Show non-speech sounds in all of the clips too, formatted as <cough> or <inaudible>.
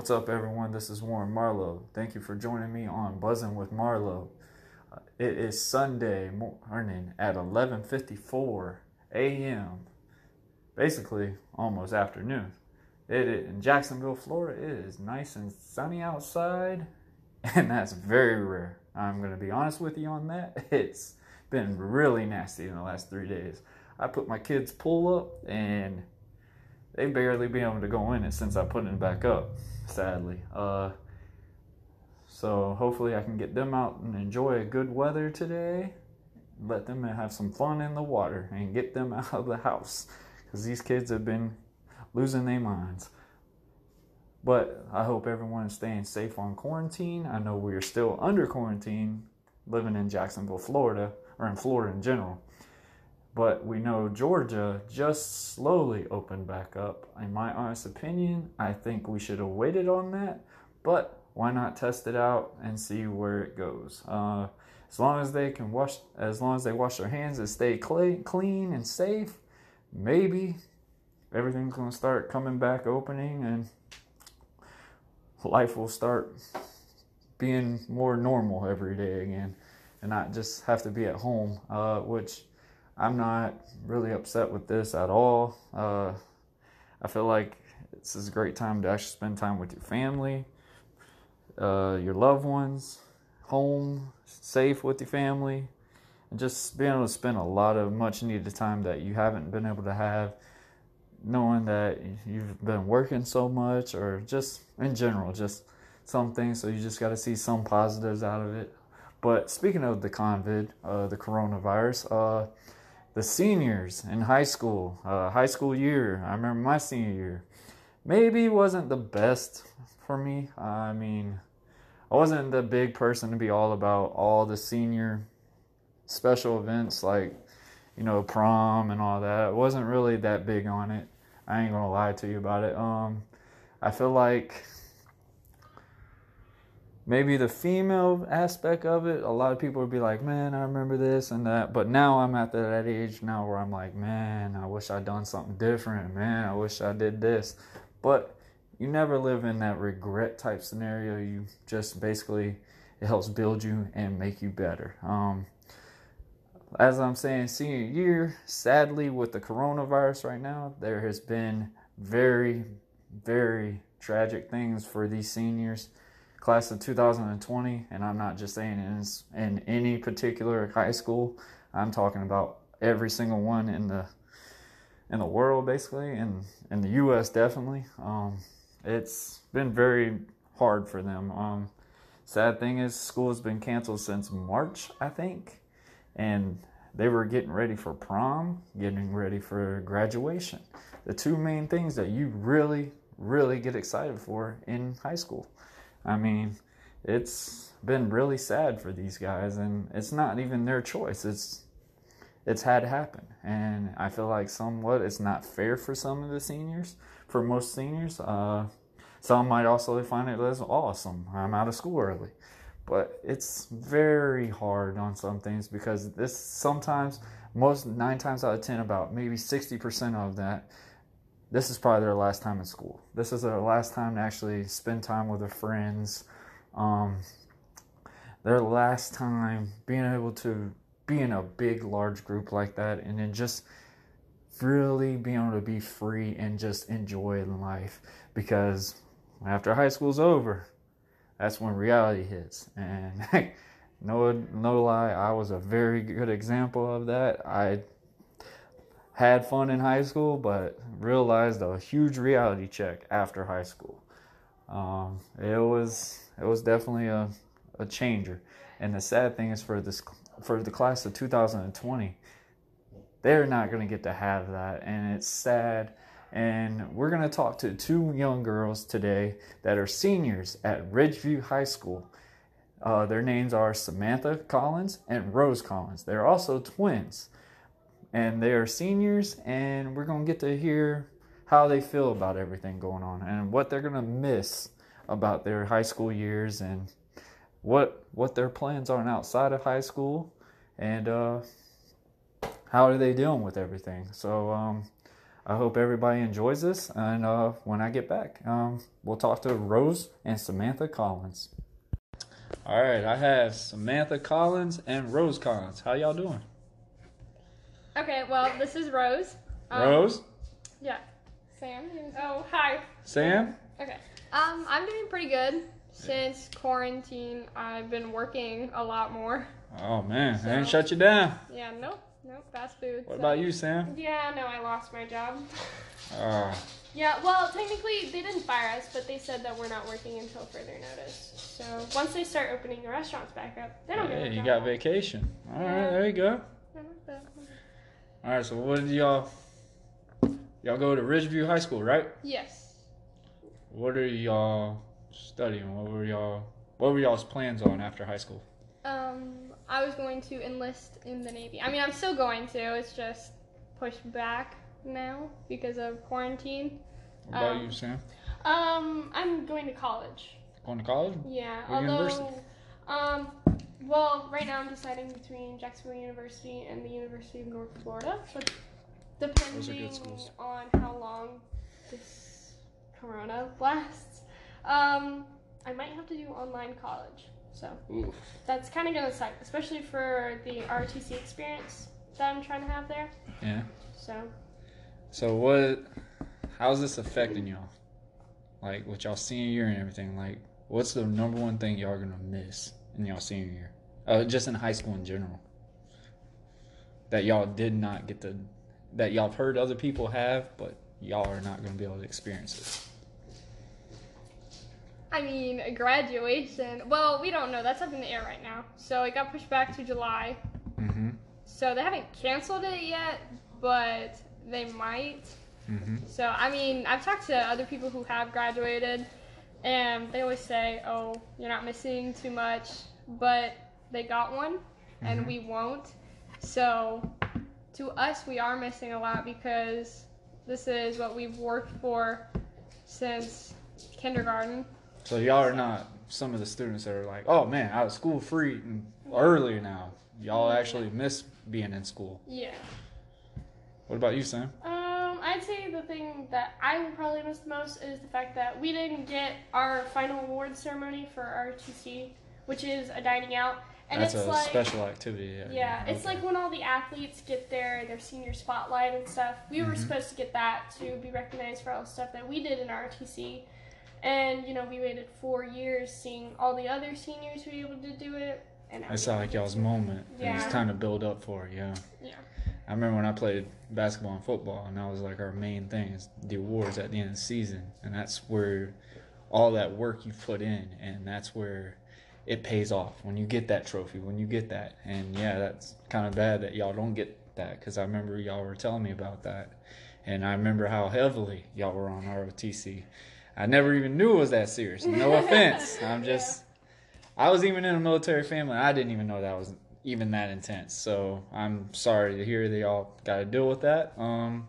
What's up, everyone? This is Warren Marlowe. Thank you for joining me on Buzzing with Marlowe. Uh, it is Sunday morning at 11:54 a.m. Basically, almost afternoon. It, in Jacksonville, Florida. It is nice and sunny outside, <laughs> and that's very rare. I'm to be honest with you on that. <laughs> It's been really nasty in the last three days. I put my kids' pool up, and they barely been able to go in it since I put it back up. Sadly. Uh, so hopefully I can get them out and enjoy a good weather today. Let them have some fun in the water and get them <laughs> out of the house because these kids have been losing their minds. But I hope everyone is staying safe on quarantine. I know we are still under quarantine living in Jacksonville, Florida, or in Florida in general. But we know Georgia just slowly opened back up. In my honest opinion, I think we should have waited on that. But why not test it out and see where it goes? Uh, as long as they can wash, as long as they wash their hands and stay clean and safe, maybe everything's gonna start coming back opening and life will start being more normal every day again and not just have to be at home, uh, which I'm not really upset with this at all. Uh, I feel like this is a great time to actually spend time with your family, uh, your loved ones, home, safe with your family, and just being able to spend a lot of much needed time that you haven't been able to have, knowing that you've been working so much, or just in general, just something. So you just got to see some positives out of it. But speaking of the COVID, uh, the coronavirus, uh, the seniors in high school, uh, high school year. I remember my senior year. Maybe wasn't the best for me. I mean, I wasn't the big person to be all about all the senior special events like, you know, prom and all that. I wasn't really that big on it. I ain't gonna lie to you about it. Um, I feel like maybe the female aspect of it, a lot of people would be like, man, I remember this and that. But now I'm at that age now where I'm like, man, I wish I'd done something different. Man, I wish I did this. But you never live in that regret type scenario. You just basically, it helps build you and make you better. Um, as I'm saying, senior year, sadly, with the coronavirus right now, there has been very, very tragic things for these seniors class of 2020, and I'm not just saying in, in any particular high school. I'm talking about every single one in the in the world, basically, and in the U.S. definitely. Um, it's been very hard for them. Um, sad thing is, school has been canceled since March, I think, and they were getting ready for prom, getting ready for graduation. The two main things that you really, really get excited for in high school. I mean, it's been really sad for these guys, and it's not even their choice. It's it's had to happen, and I feel like somewhat it's not fair for some of the seniors. For most seniors, uh, some might also find it as awesome. I'm out of school early, but it's very hard on some things because this sometimes most nine times out of ten, about maybe sixty percent of that this is probably their last time in school. This is their last time to actually spend time with their friends. Um, their last time being able to be in a big, large group like that, and then just really being able to be free and just enjoy life. Because after high school's over, that's when reality hits. And <laughs> no, no lie, I was a very good example of that. I had fun in high school, but realized a huge reality check after high school. Um, it was it was definitely a, a changer. And the sad thing is for this for the class of 2020, they're not going to get to have that. And it's sad. And we're going to talk to two young girls today that are seniors at Ridgeview High School. Uh, their names are Samantha Collins and Rose Collins. They're also twins. And they are seniors, and we're going to get to hear how they feel about everything going on and what they're going to miss about their high school years and what what their plans are outside of high school and uh, how are they dealing with everything. So um, I hope everybody enjoys this, and uh, when I get back, um, we'll talk to Rose and Samantha Collins. All right, I have Samantha Collins and Rose Collins. How y'all doing? Okay, well, this is Rose. Um, Rose, Yeah. Sam. Oh, hi. Sam. Okay. Um, I'm doing pretty good. Since quarantine, I've been working a lot more. Oh man, I didn't shut you down. Yeah, nope, nope, fast food. What so- about you, Sam? Yeah, no, I lost my job. Uh, Yeah, well, technically, they didn't fire us, but they said that we're not working until further notice. So once they start opening the restaurants back up, they don't hey, a you got vacation. All right, Yeah. there you go. All right, so what did y'all? Y'all go to Ridgeview High School, right? Yes. What are y'all studying? What were y'all? What were y'all's plans on after high school? Um, I was going to enlist in the Navy. I mean, I'm still going to. It's just pushed back now because of quarantine. What about Um, you, Sam? Um, I'm going to college. Going to college? Yeah. What although, university? um, well, right now I'm deciding between Jacksonville University and the University of North Florida, but depending Those are good schools. on how long this corona lasts, um, I might have to do online college. So Oof. that's kind of gonna suck, especially for the ROTC experience that I'm trying to have there. Yeah. So So what? How's this affecting y'all? Like with y'all senior year and everything. Like, what's the number one thing y'all gonna miss in y'all senior year? Uh, just in high school in general. That y'all did not get to. That y'all have heard other people have, but y'all are not gonna be able to experience it. I mean, graduation. Well, we don't know. That's up in the air right now. So it got pushed back to July. Mm-hmm. So they haven't canceled it yet, but they might. Mm-hmm. So I mean, I've talked to other people who have graduated, and they always say, "Oh, you're not missing too much," but they got one, and Mhm. we won't. So to us, we are missing a lot because this is what we've worked for since kindergarten. So y'all are not some of the students that are like, oh man, I was school free and earlier now. Y'all actually miss being in school. Yeah. What about you, Sam? Um, I'd say the thing that I will probably miss the most is the fact that we didn't get our final award ceremony for ROTC, which is a dining out, and That's it's a like special activity. yeah, yeah it's Okay. like when all the athletes get their their senior spotlight and stuff. We were Mhm. supposed to get that to be recognized for all the stuff that we did in ROTC, and you know we waited four years seeing all the other seniors be able to do it, and It's we like y'all's moment. Yeah. It's time to build up for it, yeah. Yeah. I remember when I played basketball and football, and that was like our main thing is the awards at the end of the season, and that's where all that work you put in, and that's where it pays off when you get that trophy, when you get that. And yeah, that's kind of bad that y'all don't get that because I remember y'all were telling me about that, and I remember how heavily y'all were on ROTC. I never even knew it was that serious. No <laughs> offense. I'm just. I was even in a military family. I didn't even know that was even that intense. So I'm sorry to hear that y'all got to deal with that. Um,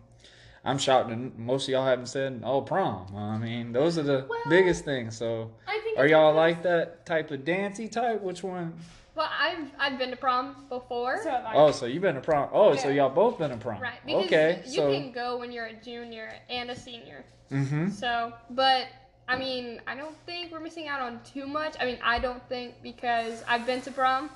I'm shocked that most of y'all haven't said, "Oh, prom." I mean, those are the Well, biggest things. So are y'all because- like that type of dancey type? Which one? Well, I've I've been to prom before. So have I. Oh, so you've been to prom. Oh, so y'all both been to prom. Right. Because okay. you so. can go when you're a junior and a senior. mm-hmm. So, but I mean, I don't think we're missing out on too much. I mean, I don't think because I've been to prom.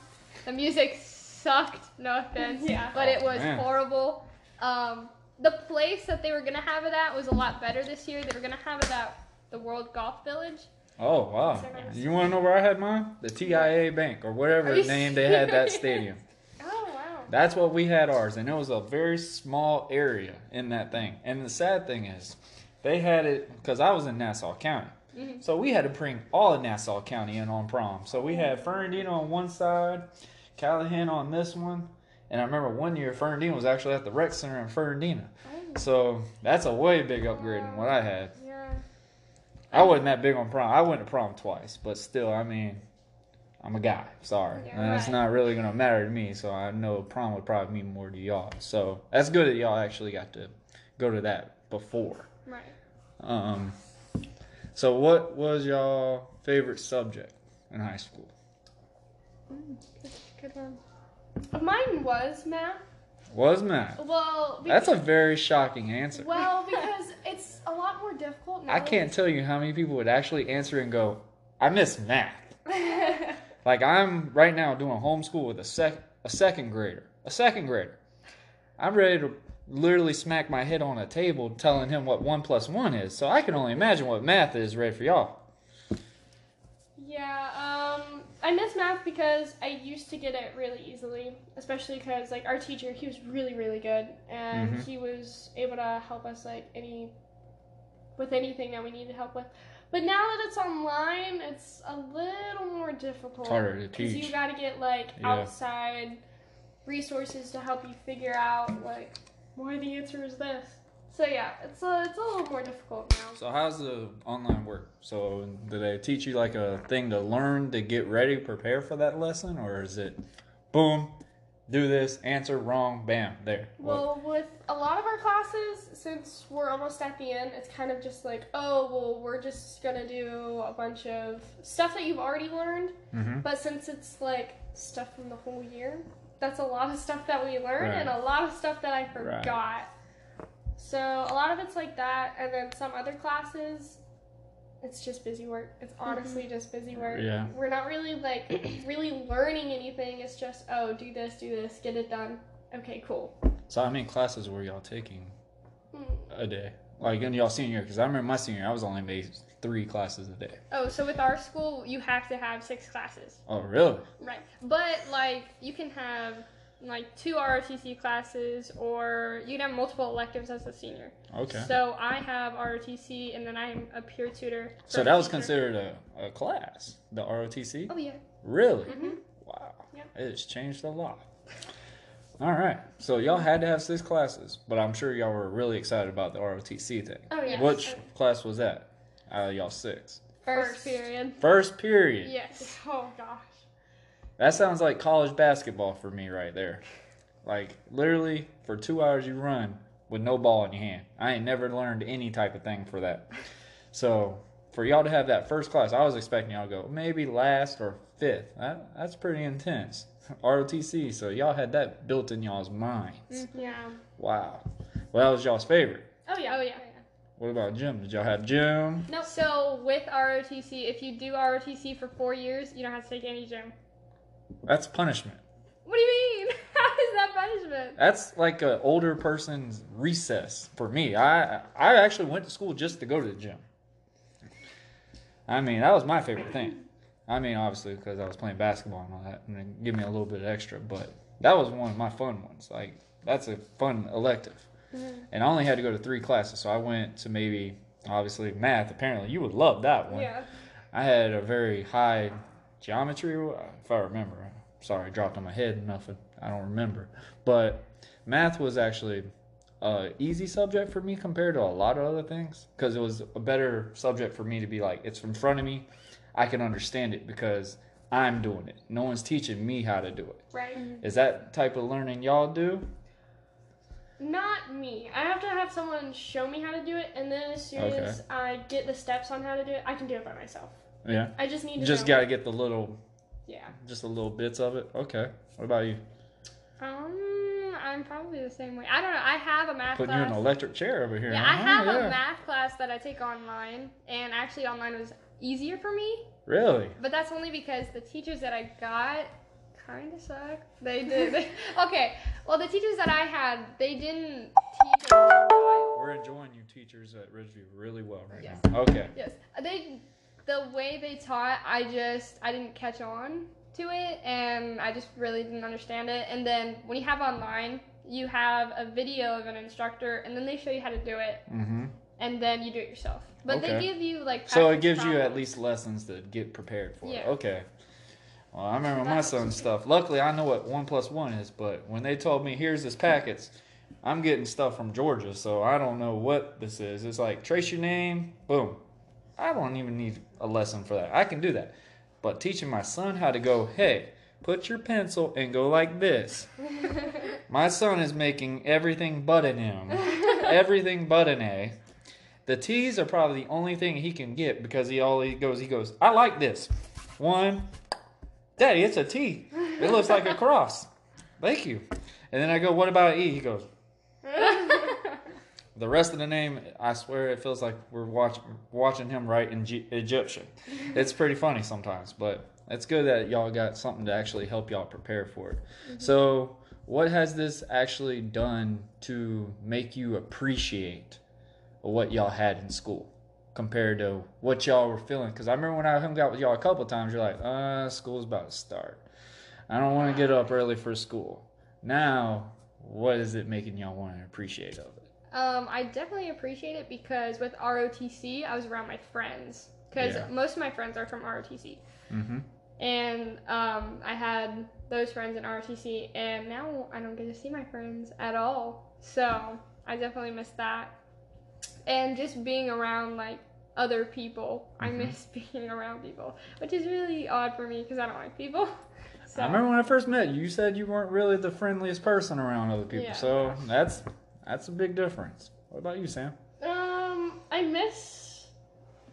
The music sucked, no offense. <laughs> Yeah. But it Oh, was man. horrible. Um, the place that they were gonna have it at was a lot better this year. They were gonna have it at the World Golf Village. Oh wow! You want to know where I had mine? The TIAA Bank or whatever name they had that stadium. <laughs> Oh wow. That's what we had ours, and it was a very small area in that thing. And the sad thing is, they had it because I was in Nassau County, Mhm. so we had to bring all of Nassau County in on prom. So we had Fernandina on one side, Callahan on this one, And I remember one year Fernandina was actually at the rec center in Fernandina. Oh, So that's a way big upgrade than what I had. yeah. I wasn't that big on prom. I went to prom twice, but still, I mean, I'm a guy. Sorry, Yeah, and it's right. not really gonna matter to me. So I know prom would probably mean more to y'all. So that's good that y'all actually got to go to that before. Right. Um, so what was y'all favorite subject in high school? Good one. Mine was math. Was math. Well, That's a very shocking answer. well because it's a lot more difficult now. I can't tell you how many people would actually answer and go, "I miss math." <laughs> Like I'm right now doing homeschool with a sec a second grader. A second grader. I'm ready to literally smack my head on a table telling him what one plus one is. So I can only imagine what math is ready for y'all. yeah. Um, I miss math because I used to get it really easily, especially because like our teacher, he was really really good, and Mhm. he was able to help us like any with anything that we needed help with. But now that it's online, it's a little more difficult. It's harder to Because teach. you got to get like Yeah. outside resources to help you figure out like why the answer is this. So yeah, it's a it's a little more difficult now. So how's the online work? So do they teach you like a thing to learn to get ready, prepare for that lesson, or is it boom, do this, answer wrong, bam, there. What- Well, with a lot of our classes, since we're almost at the end, it's kind of just like, oh, well, we're just gonna do a bunch of stuff that you've already learned. Mhm. But since it's like stuff from the whole year, that's a lot of stuff that we learned Right. and a lot of stuff that I Right. Forgot. So a lot of it's like that, and then some other classes, it's just busy work. It's honestly just busy work. Yeah. We're not really like <coughs> really learning anything. It's just oh, do this, do this, get it done. Okay, cool. So how many classes were y'all taking Hmm. a day? Like in y'all senior year? Because I remember my senior year, I was only made three classes a day. Oh, so with our school, you have to have six classes. Oh, really? Right. But, like, you can have, like, two ROTC classes, or you can have multiple electives as a senior. Okay. So I have ROTC, and then I'm a peer tutor. So that was considered a, a class, the ROTC? Oh, yeah. Really? Mm-hmm. Wow. Yep. It's changed a lot. All right. So y'all had to have six classes, but I'm sure y'all were really excited about the ROTC thing. Oh yeah. Which class was that out of y'all six? First, First. period. First period. Yes. Oh gosh. That sounds like college basketball for me right there. Like literally for two hours you run with no ball in your hand. I ain't never learned any type of thing for that. So for y'all to have that first class, I was expecting y'all to go maybe last or fifth. That, that's pretty intense. <laughs> ROTC, so y'all had that built in y'all's minds. Mm-hmm. Yeah. Wow. Well, that was y'all's favorite. Oh yeah. Oh, yeah. What about gym? Did y'all have gym? Nope. So with ROTC, if you do ROTC for four years, you don't have to take any gym. That's punishment. What do you mean? <laughs> How is that punishment? That's like an older person's recess for me. I I actually went to school just to go to the gym. I mean, that was my favorite thing. I mean, obviously because I was playing basketball and all that, and it give me a little bit of extra. But that was one of my fun ones. Like that's a fun elective, mm-hmm. and I only had to go to three classes, so I went to maybe obviously math. Apparently, you would love that one. Yeah. I had a very high geometry, uh, if I remember. Sorry, dropped on my head. Nothing. I don't remember. But math was actually a easy subject for me compared to a lot of other things because it was a better subject for me to be like, it's in front of me. I can understand it because I'm doing it. No one's teaching me how to do it. Right. Is that type of learning y'all do? Not me. I have to have someone show me how to do it, and then as soon Okay. as I get the steps on how to do it, I can do it by myself. Yeah. I just need to Just know. got to get the little, Yeah. just the little bits of it. Okay. What about you? Um, I'm probably the same way. I don't know. I have a math Putting you in an electric chair over here. Yeah, I huh? have Yeah. a math class that I take online, and actually online was easier for me. Really? But that's only because the teachers that I got kind of suck. They did. <laughs> okay, well, the teachers that I had, they didn't teach. We're enjoying you teachers at Ridgeview really well right Yes. now. Okay. Yes, they. The way they taught, I just I didn't catch on to it, and I just really didn't understand it. And then when you have online, you have a video of an instructor, and then they show you how to do it, Mm-hmm. and then you do it yourself. But Okay. they give you like So it gives you at least lessons to get prepared for. it. Yeah. Okay. Well, I remember my son's stuff. Luckily, I know what one plus one is, but when they told me here's this packets, I'm getting stuff from Georgia, so I don't know what this is. It's like trace your name, boom. I don't even need a lesson for that. I can do that. But teaching my son how to go, hey, put your pencil and go like this. <laughs> My son is making everything but an M, everything but an A. The T's are probably the only thing he can get because he all he goes, he goes, I like this. One, Daddy, it's a T. It looks like a cross. Thank you. And then I go, what about E? He goes, the rest of the name, I swear it feels like we're watch, watching him write in G- Egyptian. <laughs> It's pretty funny sometimes, but it's good that y'all got something to actually help y'all prepare for it. So, what has this actually done to make you appreciate what y'all had in school compared to what y'all were feeling? Because I remember when I hung out with y'all a couple times, you're like, uh, school's about to start. I don't want to get up early for school. Now, what is it making y'all want to appreciate of? Um, I definitely appreciate it because with ROTC, I was around my friends because Yeah. most of my friends are from ROTC, Mm-hmm. and um, I had those friends in ROTC, and now I don't get to see my friends at all. So I definitely miss that, and just being around like other people. I Mhm. miss <laughs> being around people, which is really odd for me because I don't like people. <laughs> So I remember when I first met you, you said you weren't really the friendliest person around other people. Yeah. So that's that's a big difference. What about you, Sam? Um, I miss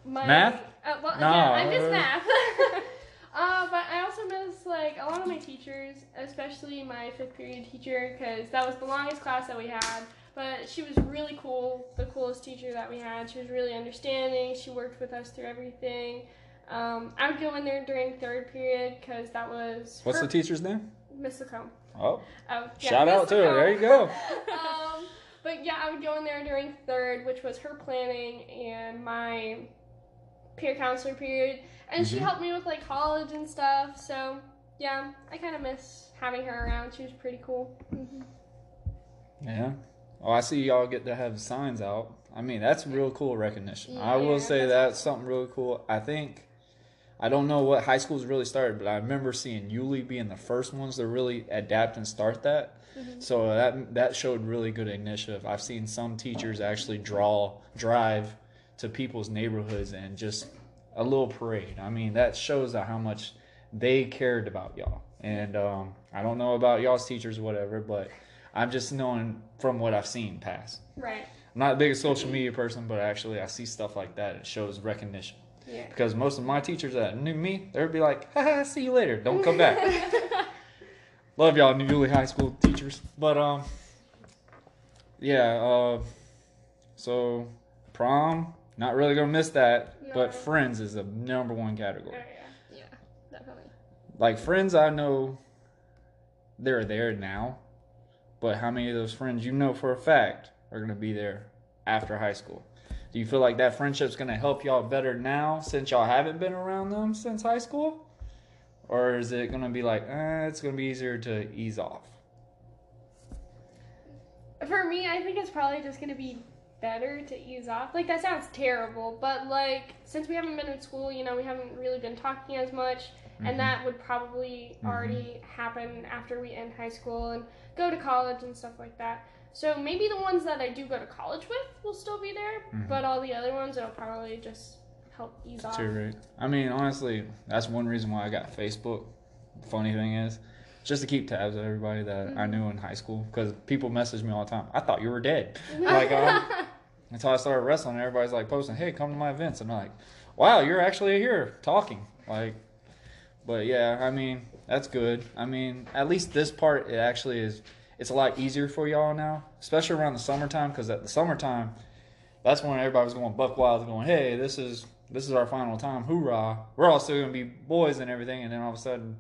my Math? Uh, well, No. yeah, I miss math. <laughs> uh, but I also miss like a lot of my teachers, especially my fifth period teacher, because that was the longest class that we had. But she was really cool, the coolest teacher that we had. She was really understanding. She worked with us through everything. Um, I would go in there during third period because that was What's her, the teacher's name? Miss Lacombe. Oh, Oh, yeah, shout Miss out to her. There you go. <laughs> um, but yeah, I would go in there during third, which was her planning and my peer counselor period, and she Mhm. helped me with like college and stuff. So yeah, I kind of miss having her around. She was pretty cool. Yeah. Oh, I see y'all get to have signs out. I mean, that's real cool recognition. I will say that's that's something really cool. I think I don't know what high schools really started, but I remember seeing Yulee being the first ones to really adapt and start that. So that that showed really good initiative. I've seen some teachers actually draw drive to people's neighborhoods and just a little parade. I mean, that shows how much they cared about y'all. And um, I don't know about y'all's teachers, or whatever, but I'm just knowing from what I've seen pass. Right. I'm not a big social media person, but actually I see stuff like that. It shows recognition. Yeah. Because most of my teachers that knew me, they would be like, Haha, see you later. Don't come back. <laughs> Love y'all, New Yulee High School teachers. But, um, yeah, uh, so prom, not really gonna miss that. No. But friends is the number one category. yeah. yeah, definitely. Like, friends, I know they're there now. But how many of those friends you know for a fact are gonna be there after high school? Do you feel like that friendship's gonna help y'all better now since y'all haven't been around them since high school? Or is it gonna be like, eh, it's gonna be easier to ease off? For me, I think it's probably just gonna be better to ease off. Like that sounds terrible, but like since we haven't been in school, you know, we haven't really been talking as much, Mhm. and that would probably Mhm. already happen after we end high school and go to college and stuff like that. So maybe the ones that I do go to college with will still be there, Mhm. but all the other ones it'll probably just help ease off. Too right. I mean, honestly, that's one reason why I got Facebook. The funny thing is, just to keep tabs of everybody that I knew in high school, because people message me all the time. I thought you were dead. <laughs> like, um, until I started wrestling, everybody's like posting, "Hey, come to my events," I'm like, "Wow, you're actually here talking." Like, but yeah, I mean, that's good. I mean, at least this part, it actually is. It's a lot easier for y'all now, especially around the summertime, because at the summertime, that's when everybody was going buck wild, going, "Hey, this is this is our final time, hoorah!" We're all still gonna be boys and everything, and then all of a sudden,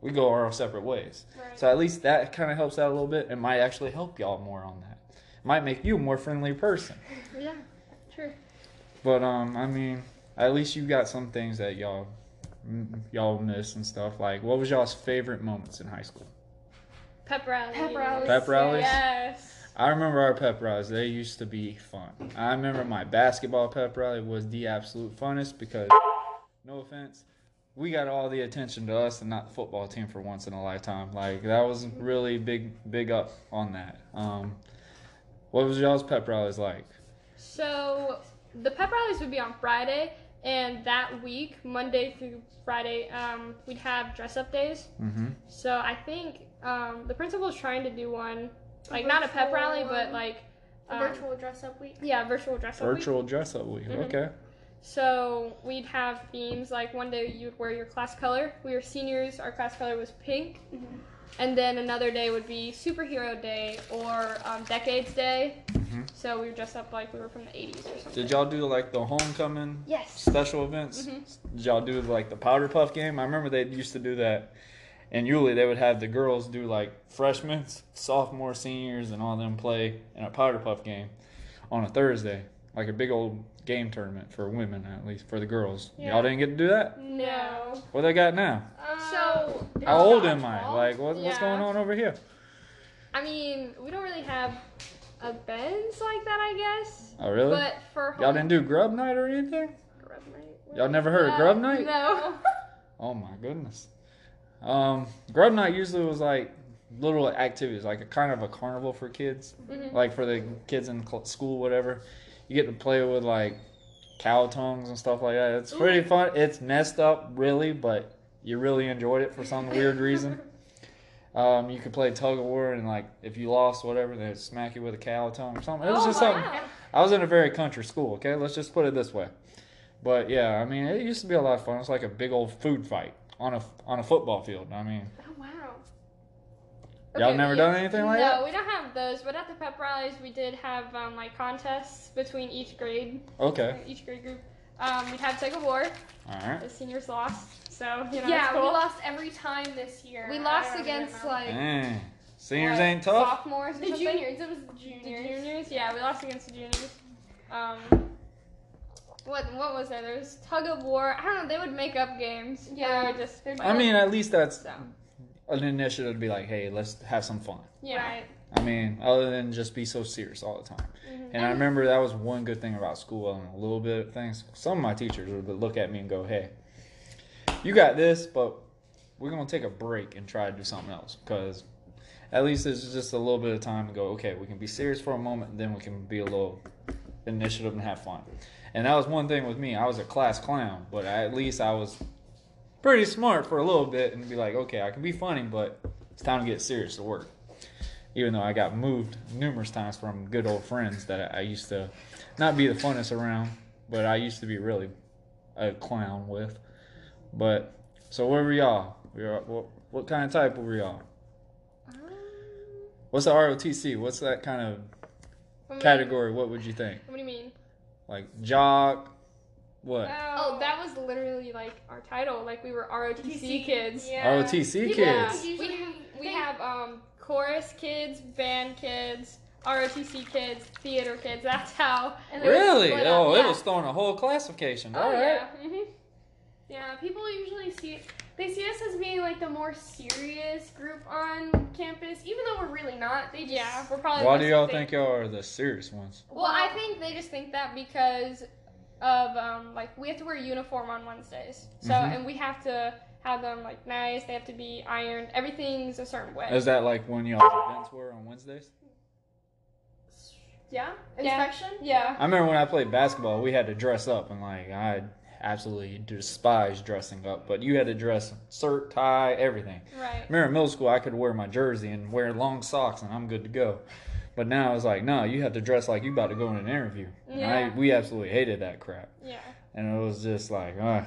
we go our separate ways. Right. So at least that kind of helps out a little bit. It might actually help y'all more on that. Might make you a more friendly person. <laughs> Yeah, true. But um, I mean, at least you got some things that y'all mm, y'all miss and stuff. Like, what was y'all's favorite moments in high school? Pep rallies. Pep rallies. Pep rallies? Yes. I remember our pep rallies. They used to be fun. I remember my basketball pep rally was the absolute funnest because, no offense, we got all the attention to us and not the football team for once in a lifetime. Like that was really big, big up on that. Um, what was y'all's pep rallies like? So the pep rallies would be on Friday, and that week, Monday through Friday, um, we'd have dress up days. Mm-hmm. So I think um, the principal is trying to do one, like not a pep virtual rally, but one. like A um, virtual dress up week. Yeah, virtual dress up week. Virtual dress up week. Mhm. Okay. So we'd have themes like one day you'd wear your class color. We were seniors, our class color was pink. Mhm. And then another day would be superhero day or um, decades day. Mhm. So we were dressed up like we were from the 80s or something. Did y'all do like the homecoming Yes. special events? Mhm. Did y'all do like the powder puff game? I remember they used to do that. And usually they would have the girls do like freshmen, sophomore, seniors, and all them play in a powder puff game on a Thursday, like a big old game tournament for women at least for the girls. Yeah. Y'all didn't get to do that. No. What they got now? So, How old am I? Like what, what's going on over here? I mean, we don't really have events like that, I guess. Oh really? But for Y'all didn't do grub night or anything? Grub night. Y'all never heard of grub night? No. Oh my goodness. Um, grub night usually was like little activities, like a kind of a carnival for kids, Mhm. like for the kids in school, whatever. You get to play with like cow tongues and stuff like that. It's pretty fun. It's messed up, really, but you really enjoyed it for some weird reason. <laughs> Um, you could play tug of war, and like if you lost, whatever, they'd smack you with a cow tongue or something. It was Oh, just something. wow. I was in a very country school, okay? Let's just put it this way. But yeah, I mean, it used to be a lot of fun. It's like a big old food fight on a on a football field. I mean, Oh wow. Y'all Okay, never yeah. done anything like no, that? No, we don't have those. But at the pep rallies, we did have um, like contests between each grade, okay, each grade group. Um, we'd have tug of war. all right. The seniors lost, so you know. yeah, cool. we lost every time this year. We lost against like Dang. Seniors what, ain't tough. Sophomores the something. juniors. It was the The juniors. juniors, yeah, we lost against the juniors. Um, what what was there? There was tug of war. I don't know. They would make up games. Yeah. or just I mean, at least that's so an initiative to be like, hey, let's have some fun. yeah. Right. I mean, other than just be so serious all the time. Mhm. And I remember that was one good thing about school and a little bit of things. Some of my teachers would look at me and go, hey, you got this, but we're going to take a break and try to do something else. Because at least it's just a little bit of time to go, okay, we can be serious for a moment, and then we can be a little initiative and have fun. And that was one thing with me. I was a class clown, but at least I was pretty smart for a little bit and be like, okay, I can be funny, but it's time to get serious to work even though I got moved numerous times from good old friends that I used to not be the funnest around, but I used to be really a clown with. But so where were y'all? We were, what, what kind of type were y'all? Um, What's the ROTC? What's that kind of what category? What would you think? What do you mean? Like jock? What? Oh, that was literally like our title. Like we were ROTC kids. Yeah. ROTC Yeah. kids. We, Usually we have um chorus kids, band kids, ROTC kids, theater kids. That's how. And it was Really? split up. Oh, it Yeah. was throwing a whole classification. Oh All right. yeah. hmm Yeah, people usually see they see us as being like the more serious group on campus, even though we're really not. They just Yeah, we're probably. Why do y'all think y'all are the serious ones? Well, I think they just think that because of um, like we have to wear uniform on Wednesdays, so Mhm. and we have to have them like nice. They have to be ironed. Everything's a certain way. Is that like when y'all's events were on Wednesdays? yeah Yeah. inspection. yeah. I remember when I played basketball, we had to dress up, and like I absolutely despise dressing up. But you had to dress shirt, tie, everything. Right. Remember in middle school, I could wear my jersey and wear long socks, and I'm good to go. But now it's like, no, you have to dress like you about to go in an interview. Yeah. I, we absolutely hated that crap, Yeah. and it was just like, ah.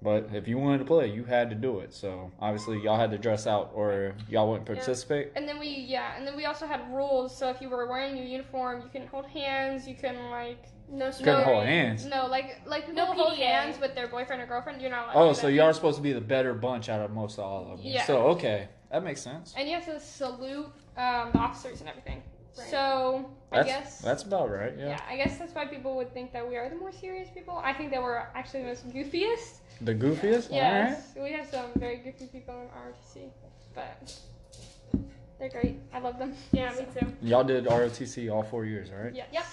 But if you wanted to play, you had to do it. So obviously, y'all had to dress out, or y'all wouldn't Yeah. participate. And then we yeah, and then we also had rules. So if you were wearing your uniform, you couldn't hold hands. You couldn't like No Couldn't No, hold hands. no like like people No hold PDA. hands with their boyfriend or girlfriend. You're not allowed. Oh, to so that. y'all are supposed to be the better bunch out of most all of them. Yeah. So okay, that makes sense. And you have to salute um, the officers and everything. Right. So I guess that's about right. Yeah. yeah, I guess that's why people would think that we are the more serious people. I think that we're actually the most goofiest. The goofiest. All right. Yes, we have some very goofy people in ROTC, but they're great. I love them. Yeah, me too. Y'all did ROTC all four years, right? Yeah. Yep.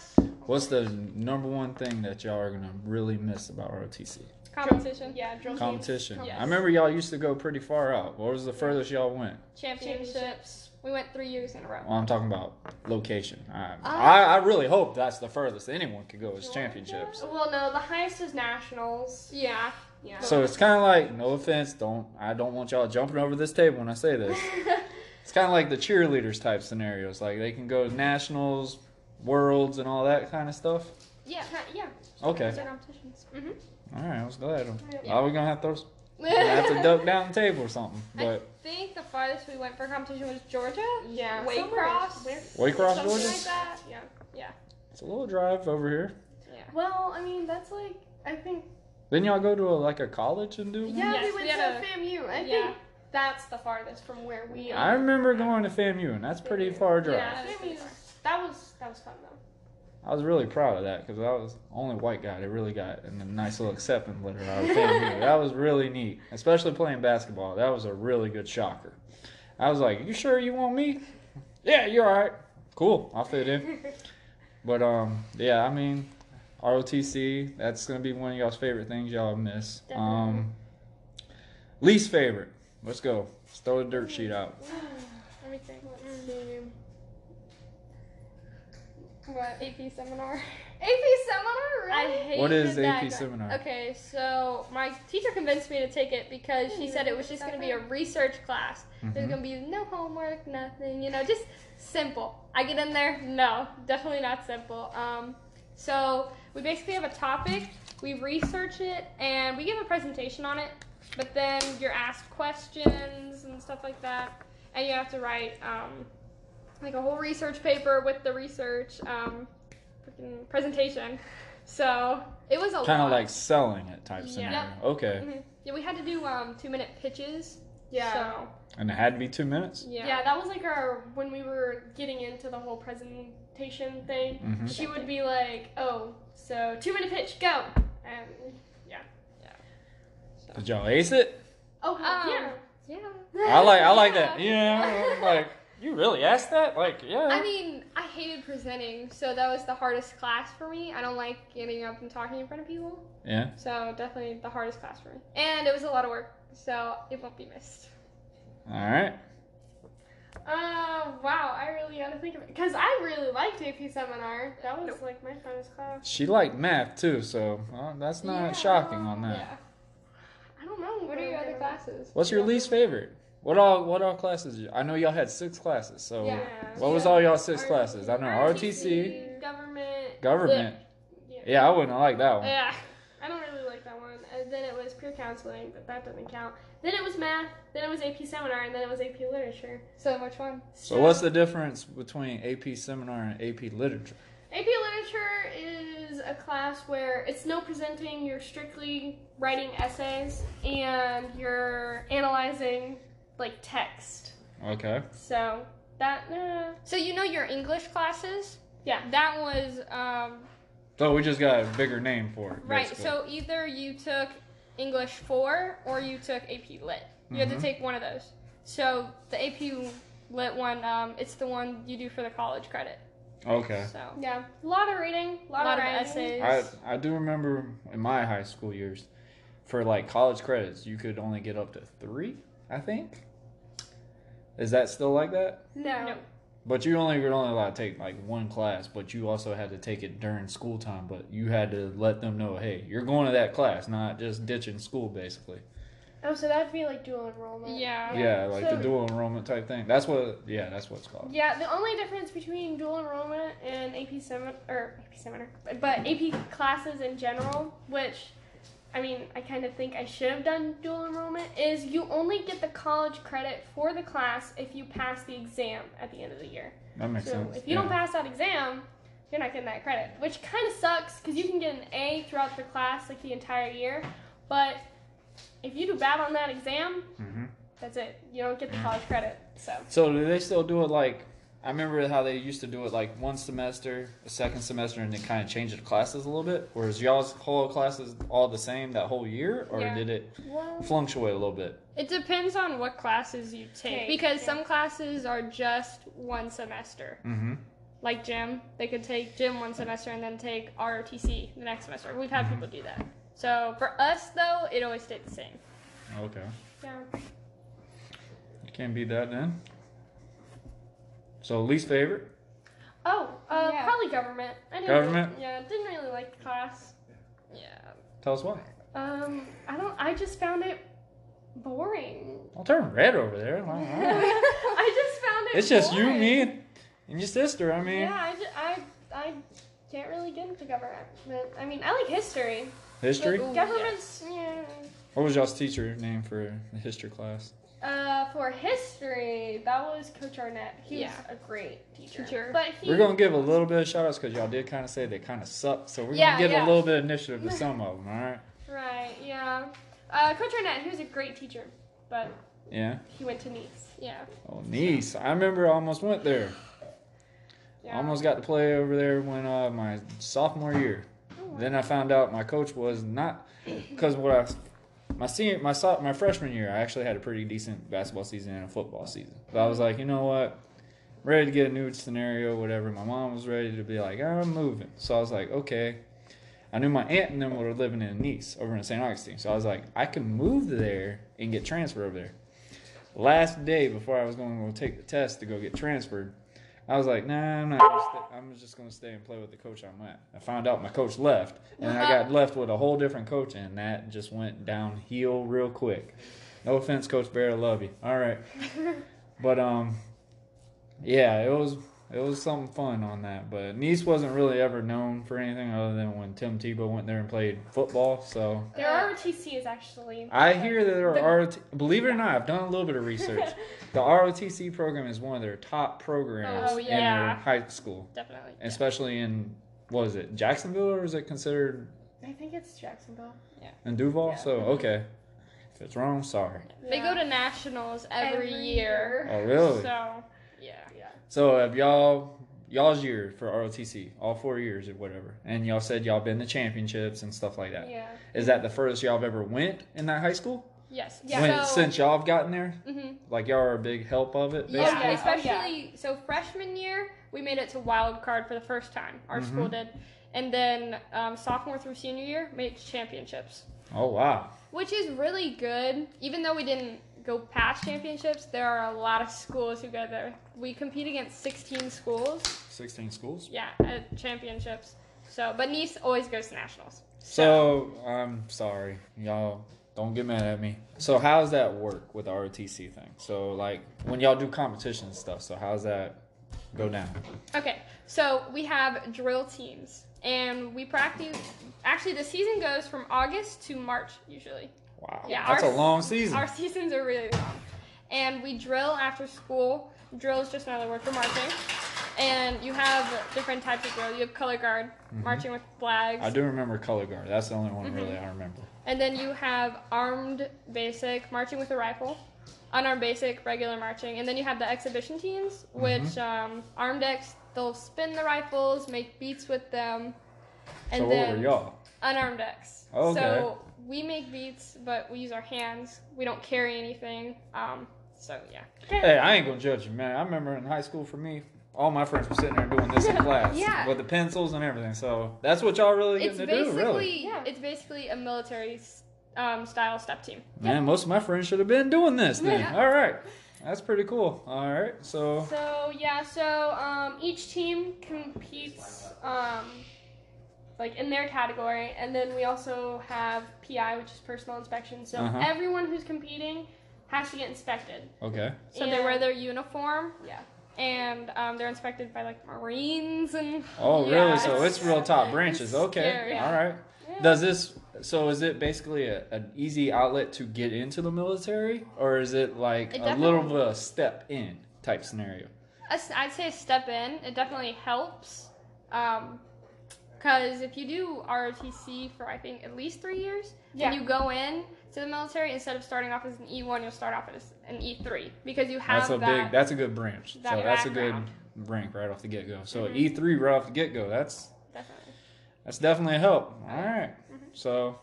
What's the number one thing that y'all are gonna really miss about ROTC? Competition. Yeah, drill teams. Competition. Yes. I remember y'all used to go pretty far out. What was the furthest y'all went? Championships. We went three years in a row. Well, I'm talking about location. I, Ah. I, I really hope that's the furthest anyone could go is championships. Well, no, the highest is nationals. Yeah. Yeah. So it's kind of like, no offense, don't I don't want y'all jumping over this table when I say this. <laughs> It's kind of like the cheerleaders type scenarios. Like they can go to nationals, worlds, and all that kind of stuff. Yeah. yeah. Okay. Those are competitions. Mm-hmm. All right, I was glad. Yeah. Are we gonna have to? We're <laughs> gonna have to duck down the table or something. But I think the farthest we went for competition was Georgia. Yeah. Waycross. Where- Waycross, Something Georgia. like that. Yeah. Yeah. It's a little drive over here. Yeah. Well, I mean, that's like I think. Didn't y'all go to a, like a college and do? one? Yeah, Yes, we went we had to FAMU. I Yeah. think that's the farthest from where we are. I remember going to FAMU, and that's pretty far drive. Yeah, That is pretty FAMU. far. That was that was fun though. I was really proud of that because I was the only white guy that really got a nice little acceptance letter out of <laughs> that was really neat, especially playing basketball. That was a really good shocker. I was like, "You sure you want me?" Yeah, you're all right. Cool, I'll fit in. <laughs> But um, yeah, I mean, ROTC. That's gonna be one of y'all's favorite things y'all miss. Um, least favorite. Let's go. Let's throw the dirt sheet out. <sighs> Let me think. Let's see. What AP seminar? AP seminar, I really? hated What is that AP guy. seminar? Okay, so my teacher convinced me to take it because she said it was just going to be a research class. There's Mhm. going to be no homework, nothing, you know, just simple. I get in there, no, definitely not simple. Um, so we basically have a topic, we research it, and we give a presentation on it. But then you're asked questions and stuff like that, and you have to write um, like a whole research paper with the research um, presentation. So it was a Kind of like selling it type Yeah. scenario. Okay. Mhm. Yeah, we had to do um, two minute pitches. Yeah. So And it had to be two minutes. yeah. Yeah. that was like our when we were getting into the whole presentation thing. hmm She would be like, "Oh, so two minute pitch, go!" And yeah. yeah. Did y'all ace it? oh Um, yeah, Yeah. I like I like that. Yeah. Like you really asked that? Like yeah. I mean, I hated presenting, so that was the hardest class for me. I don't like getting up and talking in front of people, yeah. so definitely the hardest class for me. And it was a lot of work, so it won't be missed. All right. Uh, wow, I really gotta think of it because I really liked AP seminar. That was like my funnest class. She liked math too, so uh, that's not Yeah. shocking on that. Yeah. I don't know. What are your other classes? What's your least favorite? What all what all classes? you- I know y'all had six classes. So Yeah. what was all y'all six classes? I know ROTC, ROTC, government. government. Yeah. Yeah, I wouldn't like that one. Yeah. I don't really like that one. And then it was peer counseling, but that doesn't count. Then it was math. Then it was AP seminar, and then it was AP literature. So much fun. So what's the difference between AP seminar and AP literature? AP literature is a class where it's no presenting. You're strictly writing essays, and you're analyzing like text. Okay. So that. Uh, So you know your English classes? Yeah. That was um, So we just got a bigger name for it. right. basically. So either you took English four or you took AP Lit. You had Mhm. to take one of those. So the AP Lit one, um, it's the one you do for the college credit. Okay. So yeah. A lot of reading. A lot, Lot of, of writing. essays. I I do remember in my high school years, for like college credits, you could only get up to three. I think. Is that still like that? No. No. But you only were only allowed to take like one class, but you also had to take it during school time. But you had to let them know, hey, you're going to that class, not just ditching school, basically. Oh, so that'd be like dual enrollment. Yeah. Yeah, like So- the dual enrollment type thing. That's what. Yeah, that's what it's called. Yeah, the only difference between dual enrollment and AP seminar or AP seminar, but AP classes in general, which I mean, I kind of think I should have done dual enrollment, is you only get the college credit for the class if you pass the exam at the end of the year. That makes So sense. if you yeah. don't pass that exam, you're not getting that credit, which kind of sucks because you can get an A throughout the class like the entire year, but if you do bad on that exam, Mhm. that's it. You don't get the college credit. So. So do they still do it like? I remember how they used to do it like one semester, a second semester, and then kind of change the classes a little bit. Or is y'all's whole classes all the same that whole year, or Yeah. did it Well, fluctuate a little bit? It depends on what classes you take Take, because yeah. some classes are just one semester. Mm-hmm. Like gym, they could take gym one semester and then take ROTC the next semester. We've had people do that. So for us though, it always stayed the same. Okay. Yeah. You can't beat that then. So least favorite? Oh, uh, Yeah. probably government. I didn't Government? Really, yeah, didn't really like the class. Yeah. Tell us why. Um, I don't. I just found it boring. I'll turn red over there. <laughs> I just found it. it's just you, me, and your sister. I mean, Yeah, I, ju- I, I can't really get into government. I mean, I like history. history. Ooh, Government's yeah. What was y'all's teacher name for the history class? Uh, for history, that was Coach Arnett. He Yeah. was a great teacher. Teacher. But he, We're gonna give a little bit of shout outs because y'all did kind of say they kind of suck. So we're Yeah, gonna give yeah. a little bit of initiative to <laughs> some of them. All right. Right. Yeah. Uh, Coach Arnett, he was a great teacher, but Yeah. he went to Nease. Yeah. Oh, Nease. I remember I almost went there. Yeah. Almost got to play over there when uh, my sophomore year. Oh, Then I found out my coach was not because what I my senior my my freshman year I actually had a pretty decent basketball season and a football season. But I was like, you know what, I'm ready to get a new scenario, whatever. My mom was ready to be like, I'm moving, so I was like, okay. I knew my aunt and them were living in Nease over in St. Augustine, so I was like, I can move there and get transferred over there. Last day before I was going to take the test to go get transferred, I was like, nah, I'm not. Gonna stay. I'm just gonna stay and play with the coach I'm at. I found out my coach left, and I got <laughs> left with a whole different coach, and that just went downhill real quick. No offense, Coach Bear, I love you. All right, <laughs> but um, yeah, it was it was something fun on that. But Nease wasn't really ever known for anything other than when Tim Tebow went there and played football. So Their ROTC is actually. I hear that there The- are ROT, believe it or not, I've done a little bit of research. <laughs> the ROTC program is one of their top programs Oh, in their high school, Definitely. especially in what is it, Jacksonville, or is it considered I think it's Jacksonville. Yeah. And Duval? Yeah. So okay, if it's wrong, sorry. They go to nationals every, Every year. Oh really? So yeah. Yeah. So have y'all y'all's year for ROTC, all four years or whatever, and y'all said y'all been to championships and stuff like that. Yeah. Is that the furthest y'all have ever went in that high school? Yes. Yeah. When, So, since y'all have gotten there, mhm. like y'all are a big help of it. Yeah, Basically? yeah. especially so freshman year we made it to wild card for the first time. Our Mhm. school did, and then um, sophomore through senior year made it to championships, Oh wow. which is really good. Even though we didn't go past championships, there are a lot of schools who go there. We compete against 16 schools, 16 schools. yeah, at championships. So, but Nease always goes to nationals. So I'm sorry, y'all. Don't get mad at me. So how's that work with the ROTC thing? So like when y'all do competition and stuff. So how's that go down? Okay, so we have drill teams, and we practice. Actually, the season goes from August to March usually. Wow, Yeah, that's our- a long season. Our seasons are really long, and we drill after school. Drill is just another word for marching, and you have different types of drill. You have color guard, marching with flags, Mm-hmm. I do remember color guard. That's the only one Mm-hmm. really I remember. and then you have armed basic, marching with a rifle. Unarmed basic, regular marching, and then you have the exhibition teams, which um, armed X they'll spin the rifles, make beats with them, and so then what were y'all? unarmed X. Okay. So we make beats, but we use our hands. We don't carry anything. Um, so yeah. Hey, I ain't gonna judge you, man. I remember in high school for me, all my friends were sitting there doing this in <laughs> class Yeah. with the pencils and everything. So that's what y'all really It's to do, basically really. Yeah. it's basically a military um, style step team. Man, most of my friends should have been doing this then. Yeah. All right, that's pretty cool. All right, so So yeah, so um, each team competes um, like in their category, and then we also have PI, which is personal inspection. So Uh-huh. everyone who's competing has to get inspected. okay. So they wear their uniform Yeah. and um, they're inspected by like Marines and Oh, Yeah, really? So it's- it's real top branches. Okay. scary. All right. Yeah. Does this? So is it basically a, an easy outlet to get into the military, or is it like It a little bit of a step in type scenario? I'd say a step in. It definitely helps. Um, Because if you do ROTC for I think at least three years, Yeah. and you go in to the military instead of starting off as an E1, you'll start off as an E3 because you have That's a that. big. That's a good branch. that so that's a good rank right off the get go. So Mhm. E three right off the get go. That's definitely. that's definitely a help. All right. Mhm. So.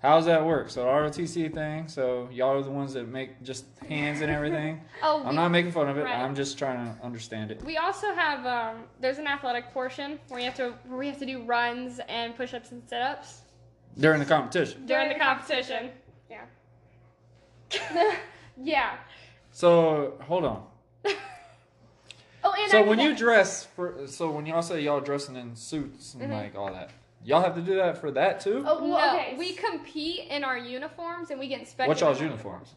How's that work? So ROTC thing. So y'all are the ones that make just hands and everything. <laughs> Oh, I'm we, not making fun of it. right. I'm just trying to understand it. we also have um, there's an athletic portion where you have to where we have to do runs and push-ups and sit-ups. during the competition. during the competition. yeah. <laughs> Yeah. So hold on. <laughs> Oh, and So when you dress for, so when y'all say y'all dressing in suits and Mhm. like all that, y'all have to do that for that too. Oh, well, no, okay. we compete in our uniforms and we get inspected. what y'all's uniforms?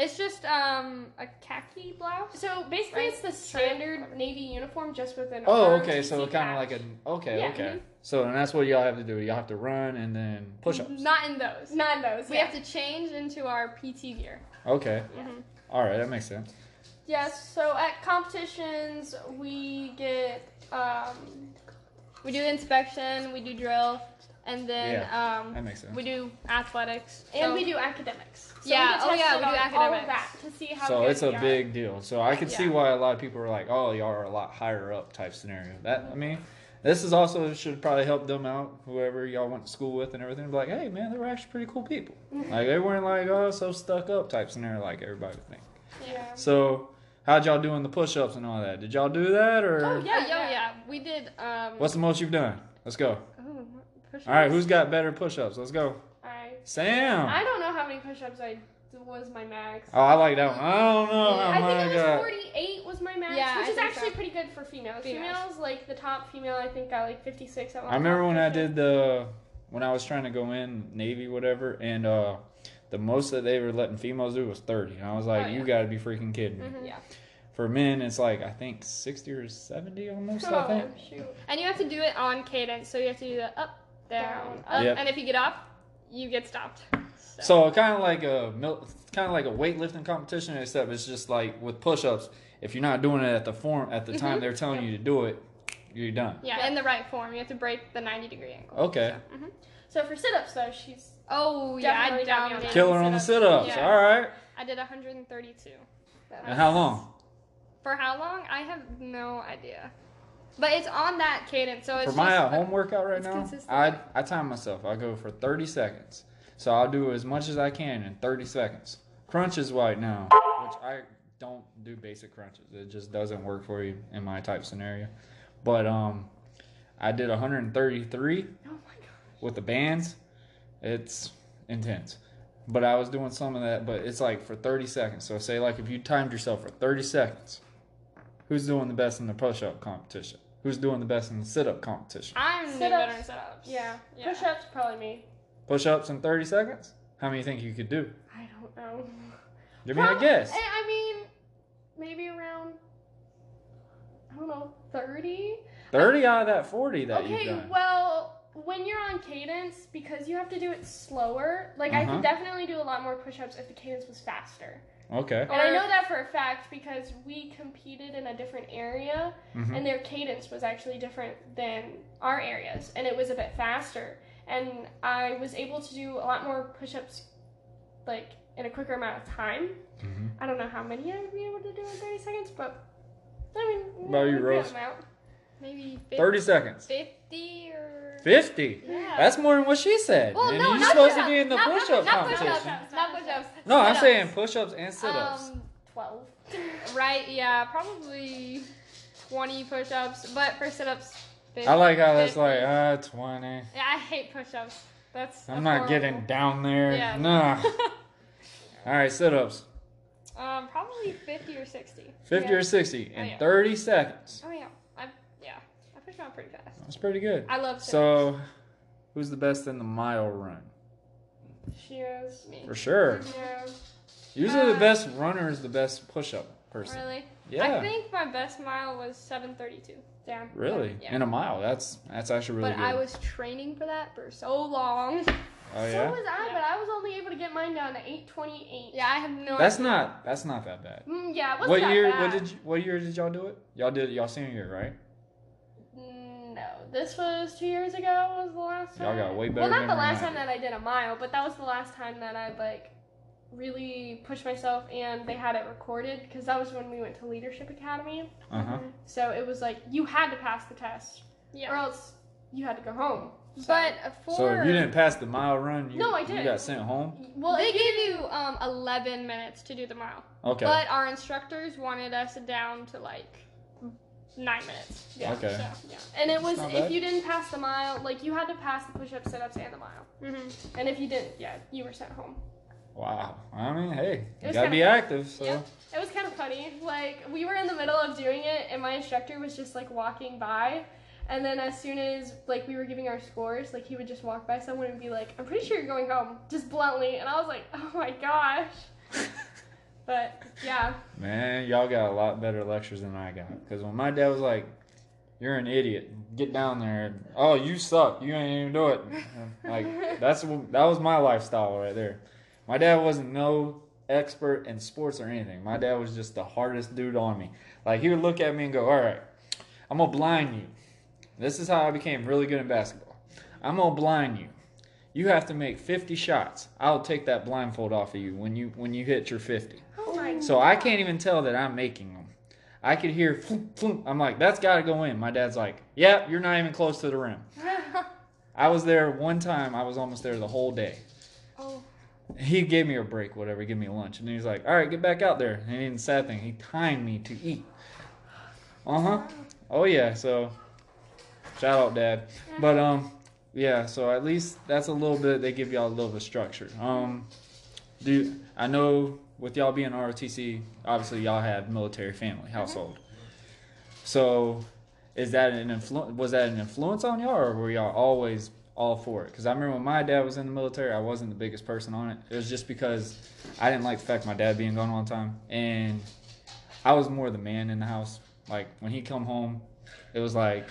It's just um a khaki blouse. So basically, Right. it's the standard Navy uniform, just with an. Oh, okay. So PC kind of like patch. a okay, Yeah, okay. mhm. So and that's what y'all have to do. Y'all have to run and then push ups. Not in those. Not in those. We yeah. have to change into our PT gear. Okay. Mhm. All right, that makes sense. Yes. So at competitions, we get um, We do inspection, we do drill, and then um, That makes sense. we do athletics. and So- we do academics. So Yeah, We oh, yeah, we do on All of academics. that to see how. So good it's a we are. big deal. So I can see Yeah. why a lot of people are like, "Oh, y'all are a lot higher up" type scenario. That I mean, this is also should probably help them out, whoever y'all went to school with and everything. Be like, "Hey, man, they were actually pretty cool people. like they weren't like oh so stuck up type scenario like everybody would think." Yeah. So how'd y'all doing the push ups and all that? Did y'all do that or Oh, Yeah, Yeah, yeah. yeah. We did. Um, what's the most you've done? Let's go. Ooh, push-ups? All right, who's got better push ups? Let's go. I Sam. I don't know how many push-ups I was my max. Oh, I like that one. I don't know how I think it was got. 48 was my max, Yeah, which I is actually so. pretty good for females. Females. Females, like the top female, I think got like 56 at one I remember when I did the when I was trying to go in Navy, whatever, and uh, the most that they were letting females do was thirty, and I was like, Oh, "You got to be freaking kidding me!" Mhm. Yeah. For men, it's like I think sixty or seventy almost. I Oh, think. shoot. And you have to do it on cadence, so you have to do the up, down, Down, up, Yep. and if you get off, you get stopped. So kind of like a kind of like a weightlifting competition, except it's just like with push-ups. If you're not doing it at the form at the time Mhm. they're telling you to do it, you're done. yeah, in the right form, you have to break the 90 degree angle. Okay. So, mhm. So for sit-ups though, she's Oh yeah, I Definitely got me on dominated. Killer on the sit-ups. Yeah. All right. I did 132. And how long? For how long? I have no idea. But it's on that cadence, so it's For my just, at home workout right now, consistent. I I time myself. I go for 30 seconds. So I'll do as much as I can in 30 seconds. Crunches right now, which I don't do basic crunches. It just doesn't work for you in my type scenario. But um I did 133 oh my god. with the bands. It's intense. But I was doing some of that, but it's like for 30 seconds. So say like if you timed yourself for 30 seconds, who's doing the best in the push-up competition? Who's doing the best in the sit-up competition? I'm doing Sit-ups. better in sit-ups. Yeah. Yeah. Push-ups probably me. Push ups in 30 seconds? How many you think you could do? I don't know. Give me a guess. I, I mean, maybe around. I don't know, 30. 30 out of that 40 that okay, you've done. well, when you're on cadence, because you have to do it slower, like I Uh-huh. could definitely do a lot more push-ups if the cadence was faster. Okay. And I know that for a fact because we competed in a different area Mhm. and their cadence was actually different than our areas and it was a bit faster. And I was able to do a lot more push ups like in a quicker amount of time. Mhm. I don't know how many I would be able to do in 30 seconds, but I mean, About you, a good Rose? amount. Maybe 50, 30 seconds. 50 or 50. Yeah. That's more than what she said. Well, and no, you're not supposed to be in the Not push up Not competition. push-ups. Not push-ups. No, I'm saying push ups and sit ups. Um, 12. <laughs> right, yeah, probably 20 push-ups, but for sit-ups, 50, I like how that's 50. like, ah, 20. Yeah, I hate push-ups. That's I'm not getting down there. Yeah. Nah. <laughs> All right, sit ups. um, probably 50 or 60. 50 Yeah. or 60 in Oh, yeah. 30 seconds. Oh yeah, I push them out pretty fast. That's pretty good. I love sit-ups. So, who's the best in the mile run? She is. me. For sure. Yeah. Usually, the Uh, best runner is the best push up person. Really? Yeah. I think my best mile was 732. Damn. Really? Yeah. In a mile. That's that's actually really but good. But I was training for that for so long. oh <laughs> yeah? So was I, Yeah. but I was only able to get mine down to 828. Yeah, I have no That's idea. not that's not that bad. Mm, yeah, it wasn't What that year? bad. What did you, what year did y'all do it? Y'all did y'all senior year, right? No, this was two years ago. Was the last time? Y'all got way better Well, not the last time that I did a mile, but that was the last time that I like really pushed myself, and they had it recorded because that was when we went to Leadership Academy. Uh huh. So it was like you had to pass the test, yeah. or else you had to go home. So- But for So if you didn't pass the mile run, you, No, I did. you got sent home. well, they gave you um 11 minutes to do the mile. Okay. But our instructors wanted us down to like nine minutes. Yeah. Okay. So, yeah. And it was if bad. you didn't pass the mile, like you had to pass the push-ups, sit-ups, and the mile. Mm-hmm. And if you didn't, yeah, you were sent home. Wow. I mean, hey, you gotta be fun. active. So Yeah. It was kind of funny. Like we were in the middle of doing it, and my instructor was just like walking by. And then as soon as like we were giving our scores, like he would just walk by someone and be like, "I'm pretty sure you're going home," just bluntly. And I was like, "Oh my gosh." <laughs> but yeah, Man, y'all got a lot better lectures than I got. Because when my dad was like, "You're an idiot. Get down there." Oh, you suck. You ain't even do it. <laughs> Like that's that was my lifestyle right there. My dad wasn't no expert in sports or anything. My dad was just the hardest dude on me. Like he would look at me and go, "All right, I'm gonna blind you." This is how I became really good in basketball. I'm gonna blind you. You have to make 50 shots. I'll take that blindfold off of you when you when you hit your 50. So I can't even tell that I'm making them. I could hear floop, floop. I'm like, that's got to go in. My dad's like, yep, you're not even close to the rim. <laughs> I was there one time. I was almost there the whole day. oh. He gave me a break, whatever, give me lunch, and he was like, all right, get back out there. And then the sad thing, he timed me to eat. Uh huh. Oh yeah. So shout out, dad. But um, yeah. So at least that's a little bit. They give y'all a little bit of structure. Um, do I know with y'all being ROTC, obviously y'all have military family mm-hmm. household. So is that an influ- Was that an influence on y'all, or were y'all always all for it? Because I remember when my dad was in the military, I wasn't the biggest person on it. It was just because I didn't like the fact my dad being gone all the time, and I was more the man in the house. Like when he come home, it was like,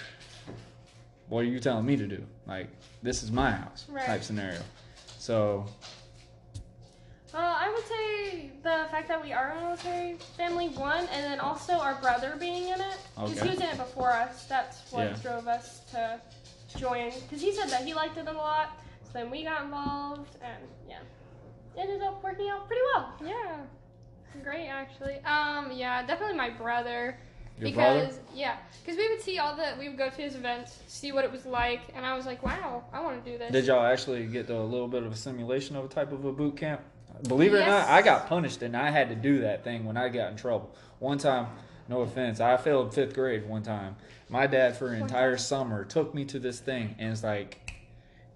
"What are you telling me to do?" Like this is my house Right. type scenario. So Uh, I would say the fact that we are a military family, one, and then also our brother being in it. Because Okay. he was in it before us. That's what Yeah. drove us to join. Because he said that he liked it a lot. So then we got involved, and yeah. Ended up working out pretty well. Yeah. Great, actually. Um, yeah, definitely my brother. your brother. because yeah, because we would see all the we would go to his events, see what it was like, and I was like, wow, I want to do this. Did y'all actually get to a little bit of a simulation of a type of a boot camp? Believe it or not, I got punished and I had to do that thing when I got in trouble. One time, no offense, I failed fifth grade one time. My dad, for an entire summer, took me to this thing and it's like,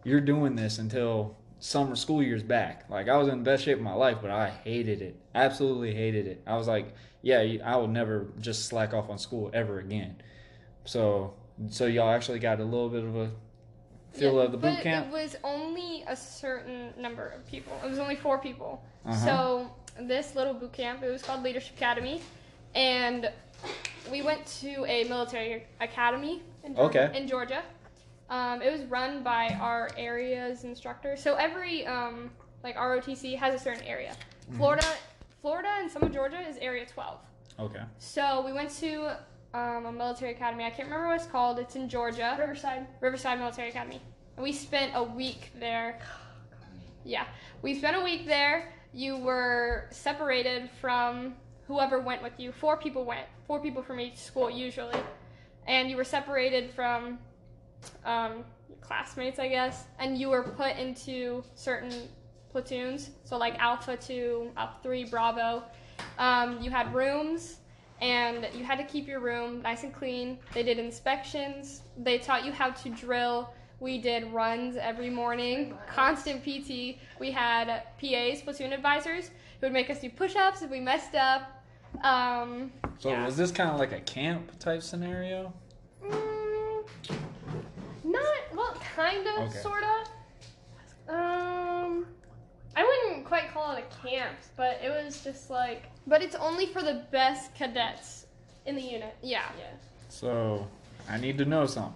you're doing this until summer school year's back. Like, I was in the best shape of my life, but I hated it. Absolutely hated it. I was like, yeah, I will never just slack off on school ever again. So, so y'all actually got a little bit of a feel Yeah, of the boot but camp? It was only a certain number of people. It was only four people. Uh-huh. So this little boot camp, it was called Leadership Academy, and we went to a military academy in Georgia. Okay. In Georgia. Um, it was run by our area's instructor. So every um, like ROTC has a certain area. Mm-hmm. Florida, Florida, and some of Georgia is Area 12. Okay. So we went to um, a military academy. I can't remember what it's called. It's in Georgia. Riverside. Riverside Military Academy. And we spent a week there. <sighs> Yeah, we spent a week there. You were separated from whoever went with you. Four people went. Four people from each school usually, and you were separated from um, classmates, I guess. And you were put into certain platoons. So like Alpha Two, Alpha Three, Bravo. Um, you had rooms and you had to keep your room nice and clean. They did inspections. They taught you how to drill. We did runs every morning, constant PT. We had PAs, platoon advisors, who would make us do push-ups if we messed up. Um, So yeah. was this kind of like a camp type scenario? Mm, not well, kind of, Okay. sort of. Um, I wouldn't quite call it a camp, but it was just like but it's only for the best cadets. in the unit. Yeah. Yeah. So I need to know something.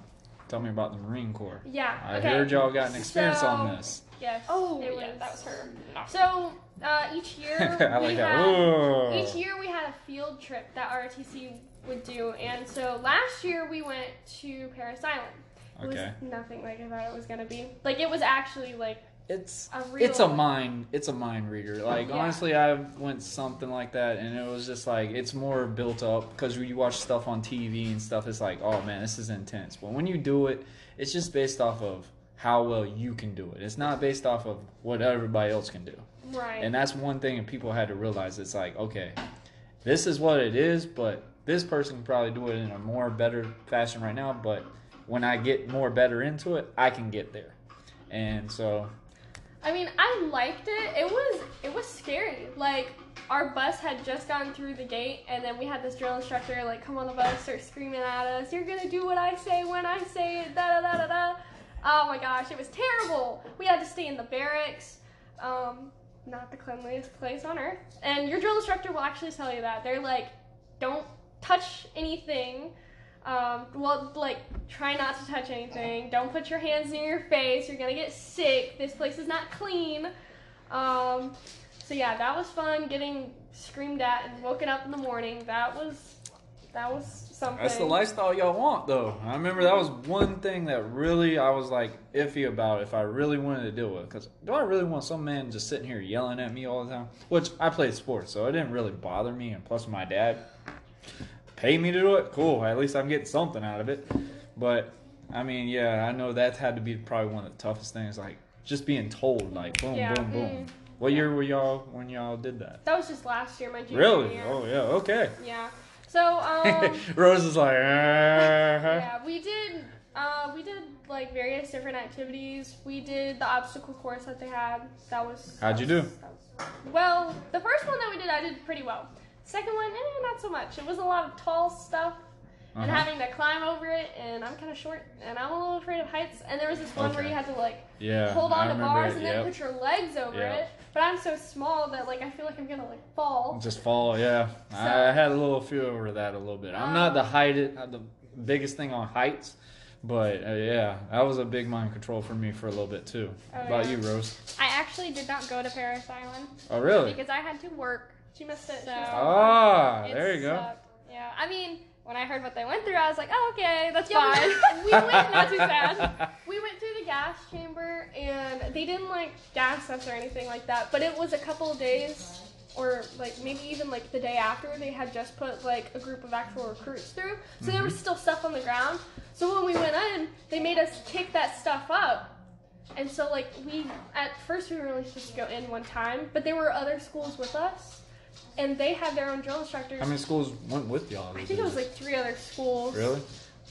Tell me about the Marine Corps. Yeah. I okay. heard y'all got an experience on this. Yes. Oh, it yeah, was. that was her. So uh, each year <laughs> I we that. had Whoa. each year we had a field trip that ROTC would do, and so last year we went to Parris Island. It Okay. was nothing like I thought it was gonna be. Like it was actually like It's a it's a mind it's a mind reader. Oh, like Yeah. honestly, I went something like that, and it was just like it's more built up because when you watch stuff on TV and stuff, it's like oh man, this is intense. But when you do it, it's just based off of how well you can do it. It's not based off of what everybody else can do. right. And that's one thing that people had to realize. It's like, okay, this is what it is, but this person can probably do it in a more better fashion right now, but when I get more better into it, I can get there. And so, I mean, I liked it. It was it was scary. Like our bus had just gone through the gate, and then we had this drill instructor like come on the bus, start screaming at us. You're gonna do what I say when I say it. Da da da da da. Oh my gosh, it was terrible. We had to stay in the barracks. Um, not the cleanliest place on earth. And your drill instructor will actually tell you that. They're like, don't touch anything. Um, well, like, try not to touch anything. Don't put your hands near your face. You're gonna get sick. This place is not clean. Um, so yeah, that was fun. Getting screamed at and woken up in the morning. That was that was something. that's the lifestyle y'all want, though. I remember that was one thing that really I was like iffy about if I really wanted to deal with. Because do I really want some man just sitting here yelling at me all the time? Which I played sports, so it didn't really bother me. And plus, my dad paid me to do it. Cool. At least I'm getting something out of it. But I mean, yeah, I know that had to be probably one of the toughest things. Like just being told, like boom, Yeah. boom, boom. What year were y'all when y'all did that? That was just last year, my junior Really? year. Really? Oh yeah. Okay. Yeah. So um. <laughs> Rose is like, uh Yeah, we did. Uh, we did like various different activities. We did the obstacle course that they had. That was. How'd you that do? was- that was- well, the first one that we did, I did pretty well. Second one, eh, not so much. It was a lot of tall stuff and Uh-huh. having to climb over it, and I'm kind of short, and I'm a little afraid of heights. And there was this one where you had to like Yeah. hold I on to bars it, and then put your legs over Yep. it. But I'm so small that like I feel like I'm gonna like fall. Just fall, yeah. So- I had a little fear over that a little bit. I'm not the height, the biggest thing on heights, but uh, yeah, that was a big mind control for me for a little bit too. Oh, about yeah. you, Rose? I actually did not go to Parris Island Oh, really? because I had to work. She missed it. She So- missed. Ah, It there you go. sucked. Yeah, I mean, when I heard what they went through, I was like, oh, okay, that's Yeah, fine. we, we went not too <laughs> sad. We went through the gas chamber and they didn't like gas us or anything like that. But it was a couple of days, or like maybe even like the day after they had just put like a group of actual recruits through. So there was still stuff on the ground. So when we went in, they made us kick that stuff up. And so like we at first we were only supposed to go in one time, but there were other schools with us, and they had their own drill instructors. How many schools went with y'all? I think it was like three other schools. Really?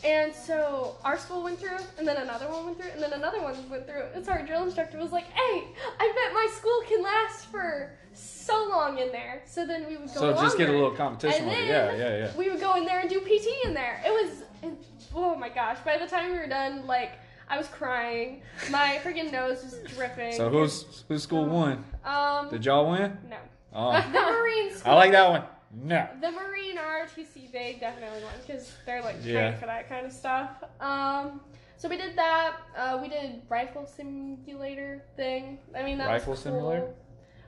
And so our school went through, and then another one went through, and then another one went through. And so our drill instructor was like, "Hey, I bet my school can last for so long in there." So then we would go. So just get a little competition And with it. Yeah, yeah, yeah. We would go in there and do PT in there. It was, it, oh my gosh! By the time we were done, like I was crying. My freaking nose was dripping. So who's whose school won? Um, Did y'all win? no. Oh, The Marine school. I like that one. No. The Marine ROTC, they definitely won because they're like Yeah. trained for that kind of stuff. Um, so we did that. Uh, we did rifle simulator thing. I mean, that Rifle was cool. simulator?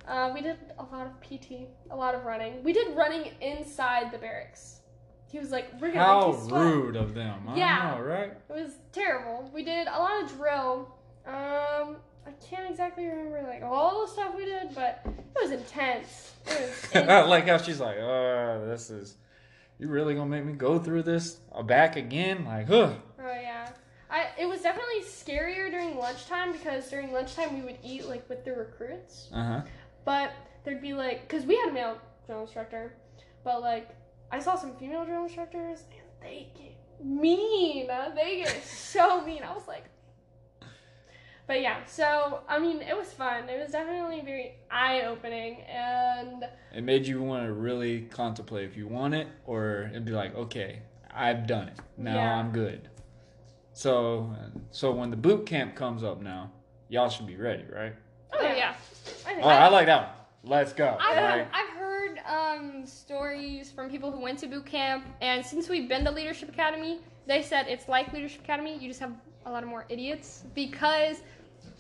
Uh, we did a lot of PT, a lot of running. We did running inside the barracks. He was like, "We're gonna How make you sweat." rude of them. I Yeah. know, right? It was terrible. We did a lot of drill. Um, I can't exactly remember like all the stuff we did, but it was intense. It was. <laughs> I like how she's like, uh, this is. You really gonna make me go through this back again? Like, huh? Oh yeah. I it was definitely scarier during lunchtime because during lunchtime we would eat like with the recruits, Uh huh. but there'd be like because we had a male drill instructor, but like I saw some female drill instructors and they get mean. They get so mean. I was like. But yeah, so I mean, it was fun. It was definitely very eye opening, and It made you want to really contemplate if you want it, or it'd be like, okay, I've done it. Now Yeah. I'm good. So, so when the boot camp comes up now, y'all should be ready, right? oh, yeah, yeah. I think Oh, I like that one. Let's go. I've, Like, I've heard um, stories from people who went to boot camp, and since we've been to Leadership Academy, they said it's like Leadership Academy. You just have a lot of more idiots because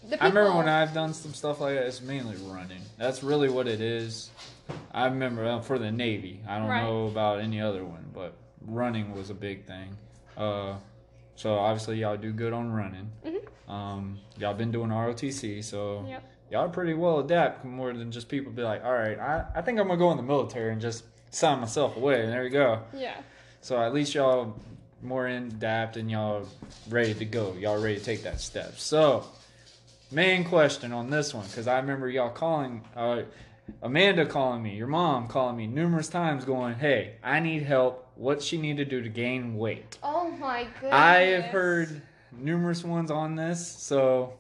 the people. I remember when I've done some stuff like that. It's mainly running. That's really what it is. I remember uh, for the Navy. I don't Right. know about any other one, but running was a big thing. Uh, so obviously y'all do good on running. Mhm. Um, y'all been doing ROTC, so Yep. y'all pretty well adapt more than just people be like, all right, I, I think I'm gonna go in the military and just sign myself away. And there you go. Yeah. So at least y'all more in depth and y'all ready to go. Y'all ready to take that step. So main question on this one, because I remember y'all calling. Uh, Amanda calling me, your mom calling me numerous times, going, "Hey, I need help. What she need to do to gain weight?" Oh my goodness. I have heard numerous ones on this, so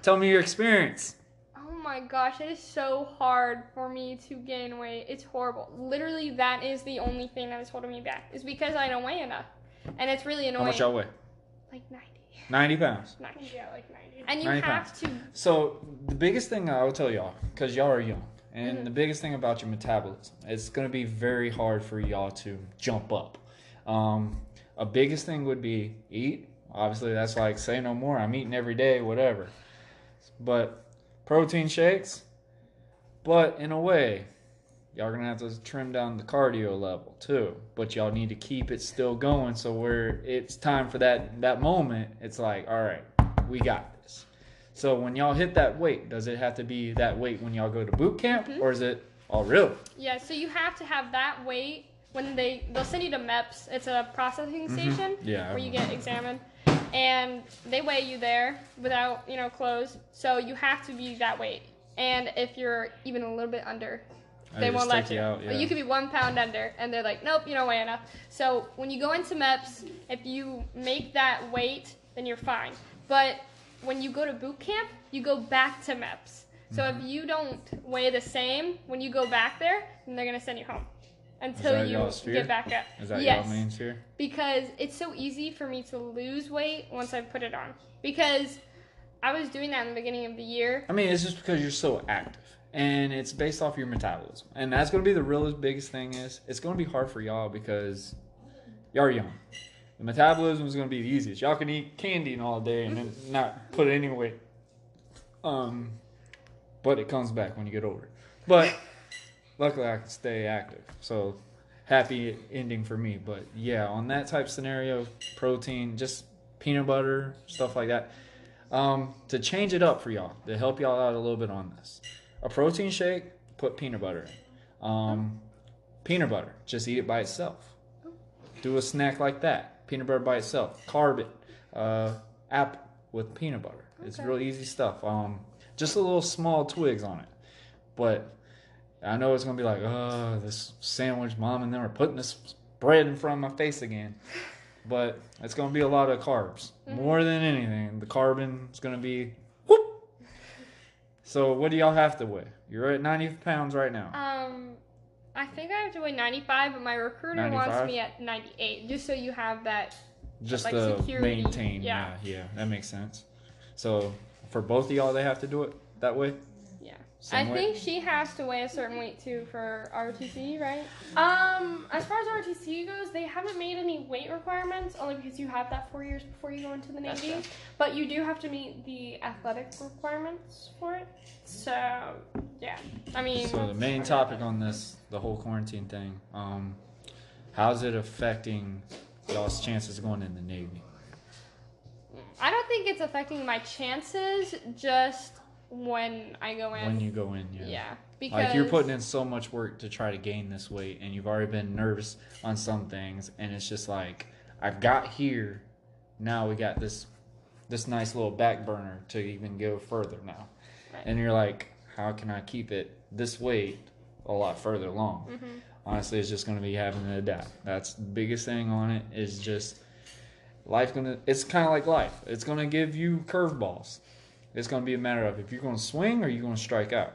tell me your experience. Oh my gosh, it is so hard for me to gain weight. It's horrible. Literally, that is the only thing that is holding me back. Is because I don't weigh enough, and it's really annoying. How much y'all weigh? Like ninety. 90 pounds. Ninety. Yeah, like 90. And you 90 have to. So the biggest thing I will tell y'all, because y'all are young, Mm-hmm. and the biggest thing about your metabolism, it's going to be very hard for y'all to jump up. Um, a biggest thing would be eat. Obviously, that's like say no more. I'm eating every day, whatever. But protein shakes. But in a way, y'all gonna have to trim down the cardio level too. But y'all need to keep it still going. So where it's time for that that moment, it's like, all right, we got this. So when y'all hit that weight, does it have to be that weight when y'all go to boot camp, or is it? all real Yeah. So you have to have that weight when they they'll send you to MEPS. It's a processing station Mm-hmm. Yeah, where you get examined, and they weigh you there without you know clothes. So you have to be that weight. And if you're even a little bit under, they won't let you. you out, yeah. You could be one pound under, and they're like, nope, you don't weigh enough. So when you go into MEPS, if you make that weight, then you're fine. But when you go to boot camp, you go back to MEPS. So if Mm-hmm. you don't weigh the same when you go back there, then they're gonna send you home until you get back up. Is that yes, y'all main because it's so easy for me to lose weight once I put it on. Because I was doing that in the beginning of the year. I mean, it's just because you're so active, and it's based off your metabolism, and that's going to be the realest biggest thing. Is it's going to be hard for y'all because y'all are young. The metabolism is going to be the easiest. Y'all can eat candy all day and then not put any weight. Um, but it comes back when you get older. But luckily, I can stay active. So happy ending for me. But yeah, on that type scenario, protein, just peanut butter, stuff like that. Um, to change it up for y'all, to help y'all out a little bit on this, a protein shake, put peanut butter in. Um, peanut butter, just eat it by itself. Do a snack like that, peanut butter by itself. Carb it, uh, apple with peanut butter. It's real easy stuff. Um, just a little small twigs on it, but I know it's gonna be like, oh, this sandwich, mom and them are putting this bread in front of my face again. But it's gonna be a lot of carbs, more than anything. The carbon is gonna be. So what do y'all have to weigh? You're at 90 pounds right now. Um, I think I have to weigh 95, but my recruiter 95? wants me at 98, just so you have that. Just like to security, maintain. Yeah. yeah. yeah, that makes sense. So for both of y'all, they have to do it that way. Yeah. I think she has to weigh a certain weight too for ROTC, right? Um, as far as RTC goes, they haven't made any weight requirements, only because you have that four years before you go into the Navy. But you do have to meet the athletic requirements for it. So, yeah. I mean, So the main topic on this, the whole quarantine thing, um, how's it affecting y'all's chances of going in the Navy? I don't think it's affecting my chances. Just when I go in. When you go in, yeah. yeah. Because Like you're putting in so much work to try to gain this weight, and you've already been nervous on some things, and it's just like I've got here, now we got this, this nice little back burner to even go further now, Right. and you're like, how can I keep it this weight a lot further along? Mhm. Honestly, it's just gonna be having to adapt. That's the biggest thing on it. Is just life gonna. It's kind of like life. It's gonna give you curveballs. It's gonna be a matter of if you're gonna swing or you're gonna strike out.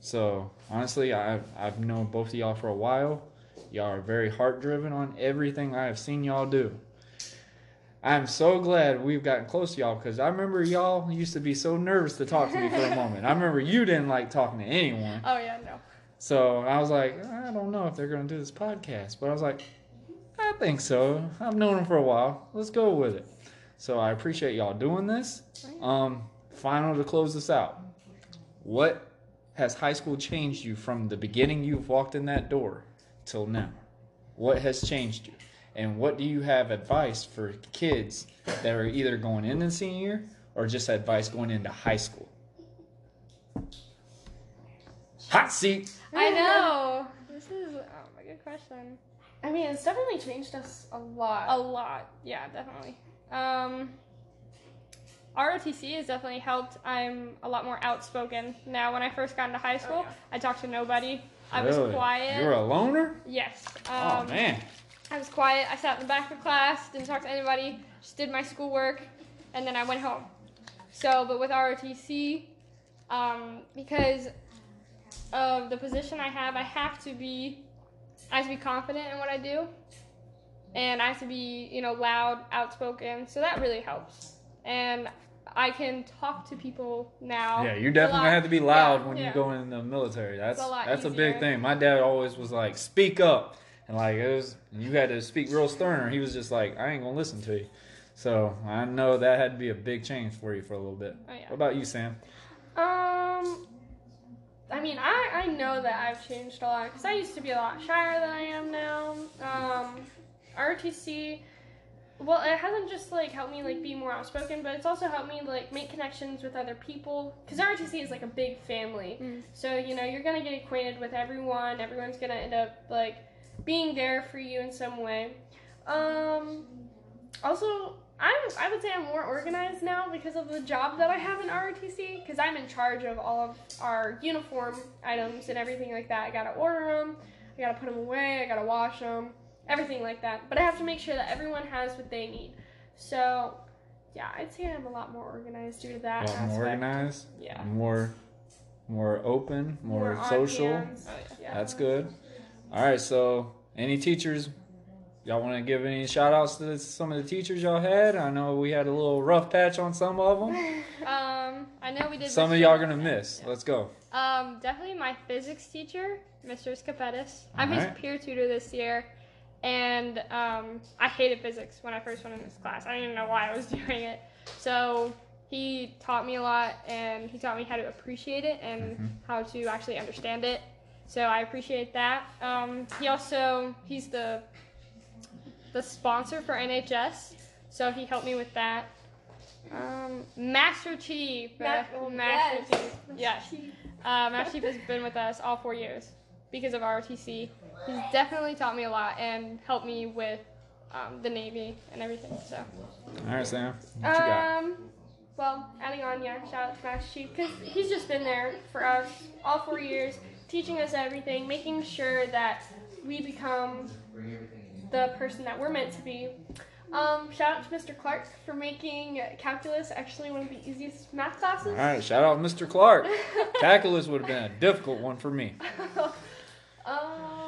So honestly, I've I've known both of y'all for a while. Y'all are very heart driven on everything I have seen y'all do. I'm so glad we've gotten close to y'all because I remember y'all used to be so nervous to talk to me for a <laughs> moment. I remember you didn't like talking to anyone. Oh yeah, no. So I was like, I don't know if they're gonna do this podcast, but I was like, I think so. I've known them for a while. Let's go with it. So I appreciate y'all doing this. Um, final to close this out. What has high school changed you from the beginning you've walked in that door till now? What has changed you? And what do you have advice for kids that are either going in into senior year or just advice going into high school? Hot seat. I know. This is oh, a good question. I mean, it's definitely changed us a lot. A lot. Yeah, definitely. Um, ROTC has definitely helped. I'm a lot more outspoken now. When I first got into high school, I talked to nobody. I was Really? quiet. You're a loner? yes. oh Um, man. I was quiet. I sat in the back of class, didn't talk to anybody, just did my schoolwork, and then I went home. So, but with ROTC, um, because of the position I have, I have to be, I have to be confident in what I do, and I have to be, you know, loud, outspoken. So that really helps, and I can talk to people now. Yeah, you definitely have to be loud yeah, when yeah. you go in the military. That's a that's a big thing. My dad always was like, "Speak up," and like it was, you had to speak real stern. Or he was just like, "I ain't gonna listen to you." So I know that had to be a big change for you for a little bit. Oh, yeah. What about you, Sam? Um, I mean, I, I know that I've changed a lot because I used to be a lot shyer than I am now. Um, RTC, well, it hasn't just like helped me like be more outspoken, but it's also helped me like make connections with other people because RTC is like a big family. Mm. So you know you're gonna get acquainted with everyone. Everyone's gonna end up like being there for you in some way. Um, also, I'm I would say I'm more organized now because of the job that I have in ROTC because I'm in charge of all of our uniform items and everything like that. I gotta order them, I gotta put them away, I gotta wash them, everything like that. But I have to make sure that everyone has what they need. So, yeah, I'd say I'm a lot more organized due to A that. lot more organized, Yeah. more more open, more, on social. hands. Yeah. That's good. All right, so any teachers, y'all want to give any shout outs to some of the teachers y'all had? I know we had a little rough patch on some of them. <laughs> Um, I know we did. Some of y'all gonna miss. Let's go. Um, definitely my physics teacher, Mr. Scapetis. I'm Alright. his peer tutor this year, and um, I hated physics when I first went in this class. I didn't even know why I was <laughs> doing it. So he taught me a lot, and he taught me how to appreciate it and Mhm. how to actually understand it. So I appreciate that. Um, he also he's the the sponsor for NHS, so he helped me with that. Um, Master Chief, Ma- uh, oh, Master yes. Chief, yes. Uh, Master Chief has been with us all four years because of ROTC. He's definitely taught me a lot and helped me with um, the Navy and everything. So All right, Sam. What you got? Um, well, adding on, yeah, shout out to Master Chief because he's just been there for us all four years, teaching us everything, making sure that we become the person that we're meant to be. Um, shout out to Mr. Clark for making calculus actually one of the easiest math classes. All right, shout out Mr. Clark. <laughs> Calculus would have been a difficult one for me. <laughs> um,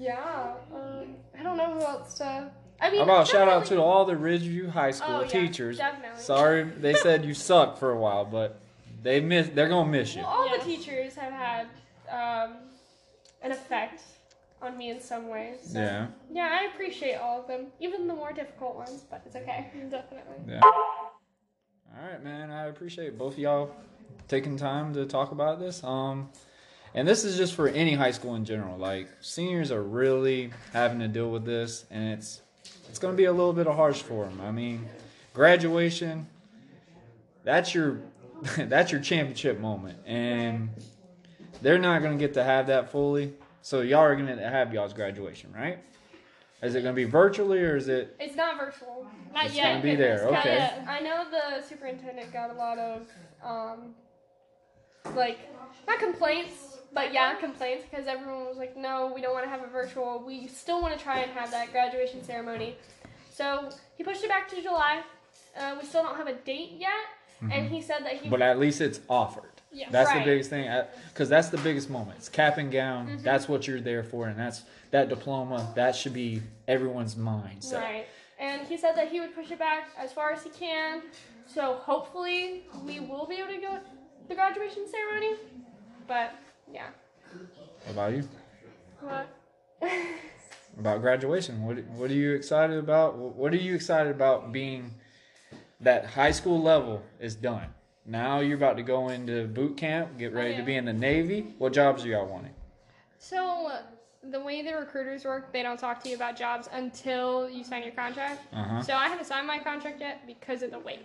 yeah. Um, I don't know who else to. I mean, How about shout out to all the Ridgeview High School Oh, yeah, teachers? definitely. Sorry, they <laughs> said you sucked for a while, but they miss. They're gonna miss you. Well, all Yeah. the teachers have had um, an effect on me in some ways. So, Yeah, Yeah, I appreciate all of them, even the more difficult ones, but it's okay. <laughs> definitely. yeah. All right, man. I appreciate both of y'all taking time to talk about this. Um, and this is just for any high school in general. Like seniors are really having to deal with this, and it's it's gonna be a little bit of harsh for them. I mean, graduation. That's your <laughs> that's your championship moment, and they're not gonna get to have that fully. So y'all are gonna have y'all's graduation, right? Is it gonna be virtually or is it? It's not virtual. Not It's yet. gonna be there. Okay. yet. I know the superintendent got a lot of, um, like, not complaints, but yeah, complaints because everyone was like, no, we don't want to have a virtual. We still want to try and have that graduation ceremony. So he pushed it back to July. Uh, we still don't have a date yet, and he said that he. But at least it's offered. Yeah. That's the biggest thing, because that's the biggest moment. It's cap and gown. Mm-hmm. That's what you're there for, and that's that diploma. That should be everyone's mindset. Right. And he said that he would push it back as far as he can. So hopefully we will be able to go to the graduation ceremony. But yeah. What about you? What? <laughs> About graduation? What What are you excited about? What are you excited about being that high school level is done? Now you're about to go into boot camp, get ready to yeah. be in the Navy. What jobs are y'all wanting? So the way the recruiters work, they don't talk to you about jobs until you sign your contract. Uh huh. So I haven't signed my contract yet because of the wait.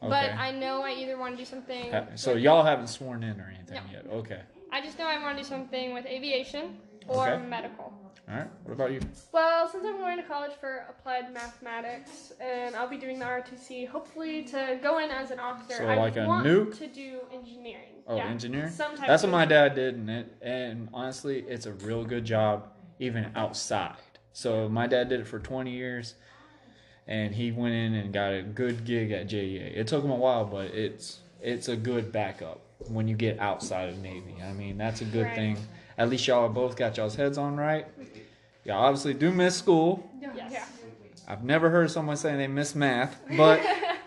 Okay. But I know I either want to do something. So y'all haven't sworn in or anything No. yet. Okay. I just know I want to do something with aviation. or Okay. medical. All right. What about you? Well, since I'm going to college for applied mathematics, and I'll be doing the ROTC, hopefully to go in as an officer. So I like a want nuke? to do engineering. Oh, yeah. engineer. Some type That's what my dad did, and it, and honestly, it's a real good job even outside. So my dad did it for 20 years, and he went in and got a good gig at JEA. It took him a while, but it's it's a good backup when you get outside of Navy. I mean, that's a good Right. thing. At least y'all both got y'all's heads on right. Y'all obviously do miss school. Yes. Yeah. I've never heard someone saying they miss math, but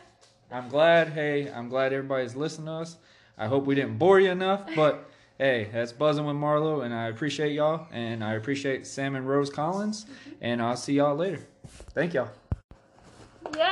<laughs> I'm glad. Hey, I'm glad everybody's listening to us. I hope we didn't bore you enough, but <laughs> hey, that's buzzing with Marlowe, and I appreciate y'all, and I appreciate Sam and Rose Collins, and I'll see y'all later. Thank y'all. Yeah.